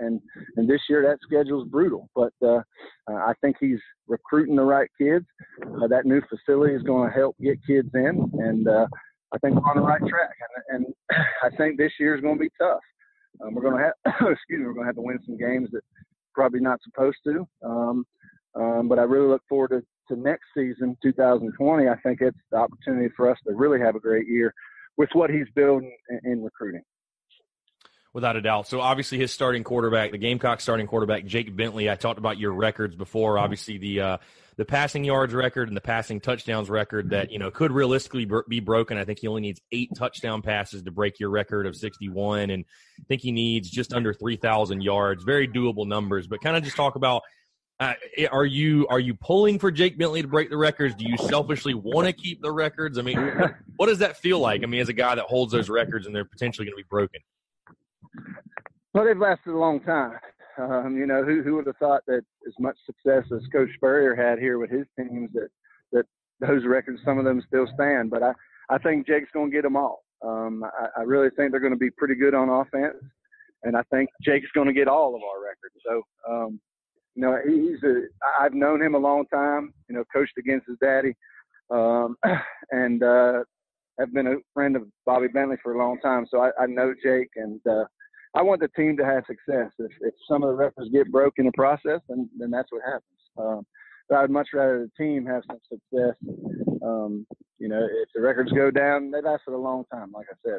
And and this year that schedule is brutal, but uh, I think he's recruiting the right kids. Uh, that new facility is going to help get kids in, and uh, I think we're on the right track, and, and I think this year is going to be tough. Um, we're going to have, excuse me, we're going to have to win some games that probably not supposed to. Um, um, but I really look forward to, to next season, 2020. I think it's the opportunity for us to really have a great year with what he's building in, in recruiting without a doubt. So obviously his starting quarterback, the Gamecock starting quarterback, Jake Bentley. I talked about your records before. Obviously the uh, the passing yards record and the passing touchdowns record that you know could realistically be broken. I think he only needs eight touchdown passes to break your record of 61, and I think he needs just under 3,000 yards. Very doable numbers. But kind of just talk about. Uh, are you are you pulling for Jake Bentley to break the records? Do you selfishly want to keep the records? I mean, what does that feel like? I mean, as a guy that holds those records and they're potentially going to be broken. Well, they've lasted a long time. Um, you know, who who would have thought that as much success as Coach Spurrier had here with his teams that that those records, some of them still stand. But I I think Jake's going to get them all. Um, I, I really think they're going to be pretty good on offense, and I think Jake's going to get all of our records. So, um, you know, he's a I've known him a long time. You know, coached against his daddy, um, and uh, have been a friend of Bobby Bentley for a long time. So I, I know Jake, and uh, I want the team to have success. If, if some of the records get broke in the process, then then that's what happens. Um, but I'd much rather the team have some success. Um, you know, if the records go down, they lasted a long time, like I said.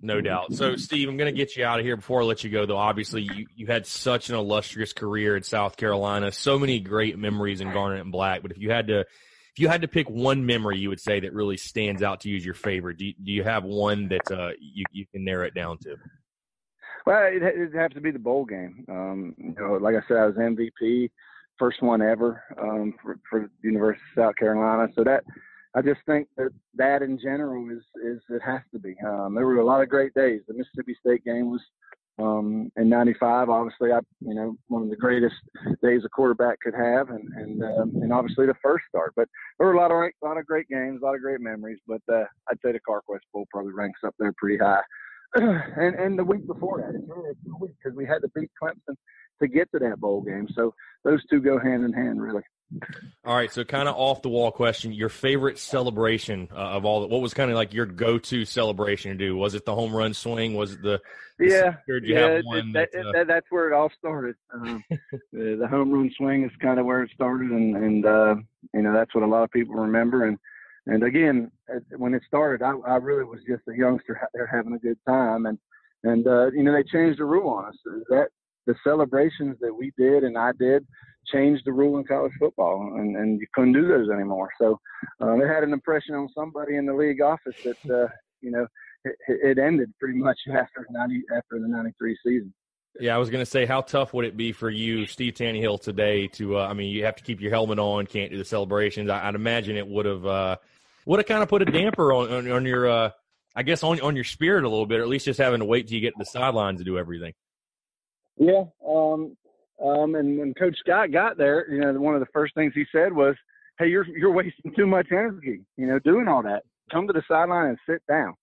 No doubt. So, Steve, I'm going to get you out of here before I let you go, though. Obviously, you, you had such an illustrious career in South Carolina, so many great memories in Garnet and Black. But if you had to, if you had to pick one memory, you would say that really stands out to you as your favorite. Do you, do you have one that uh, you you can narrow it down to? Well, it, it'd have to be the bowl game. Um, you know, like I said, I was MVP, first one ever um, for, for the University of South Carolina. So that I just think that that in general is is it has to be. Um, there were a lot of great days. The Mississippi State game was um, in '95. Obviously, I you know one of the greatest days a quarterback could have, and and um, and obviously the first start. But there were a lot of a lot of great games, a lot of great memories. But uh, I'd say the CarQuest Bowl probably ranks up there pretty high and and the week before that. It's really a two weeks because we had to beat Clemson to get to that bowl game. So those two go hand in hand, really. All right, so kind of off the wall question: Your favorite celebration uh, of all? What was kind of like your go-to celebration to do? Was it the home run swing? Was it the, the yeah? yeah, that, that, uh, that, that's where it all started. Um, the, the, home run swing is kind of where it started, and and uh, you know that's what a lot of people remember. And and again, when it started, I, I really was just a youngster there having a good time, and and uh, you know they changed the rule on us. That the celebrations that we did and I did changed the rule in college football, and, and you couldn't do those anymore. So um, it had an impression on somebody in the league office that uh, you know it, it ended pretty much after ninety after the '93 season. Yeah, I was going to say, how tough would it be for you, Steve Taneyhill, today? To uh, I mean, you have to keep your helmet on, can't do the celebrations. I, would imagine it would have uh, would have kind of put a damper on on, on your, uh, I guess, on on your spirit a little bit, or at least just having to wait till you get to the sidelines to do everything. Yeah, um, um, and when Coach Scott got there, you know, one of the first things he said was, "Hey, you're you're wasting too much energy, you know, doing all that. Come to the sideline and sit down."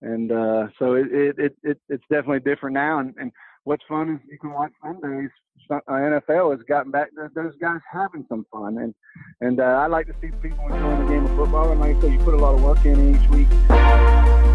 And uh, so it, it it it's definitely different now. And, and what's fun is you can watch Sundays. Uh, NFL has gotten back to those guys having some fun, and and uh, I like to see people enjoying the game of football. And like I said, you put a lot of work in each week.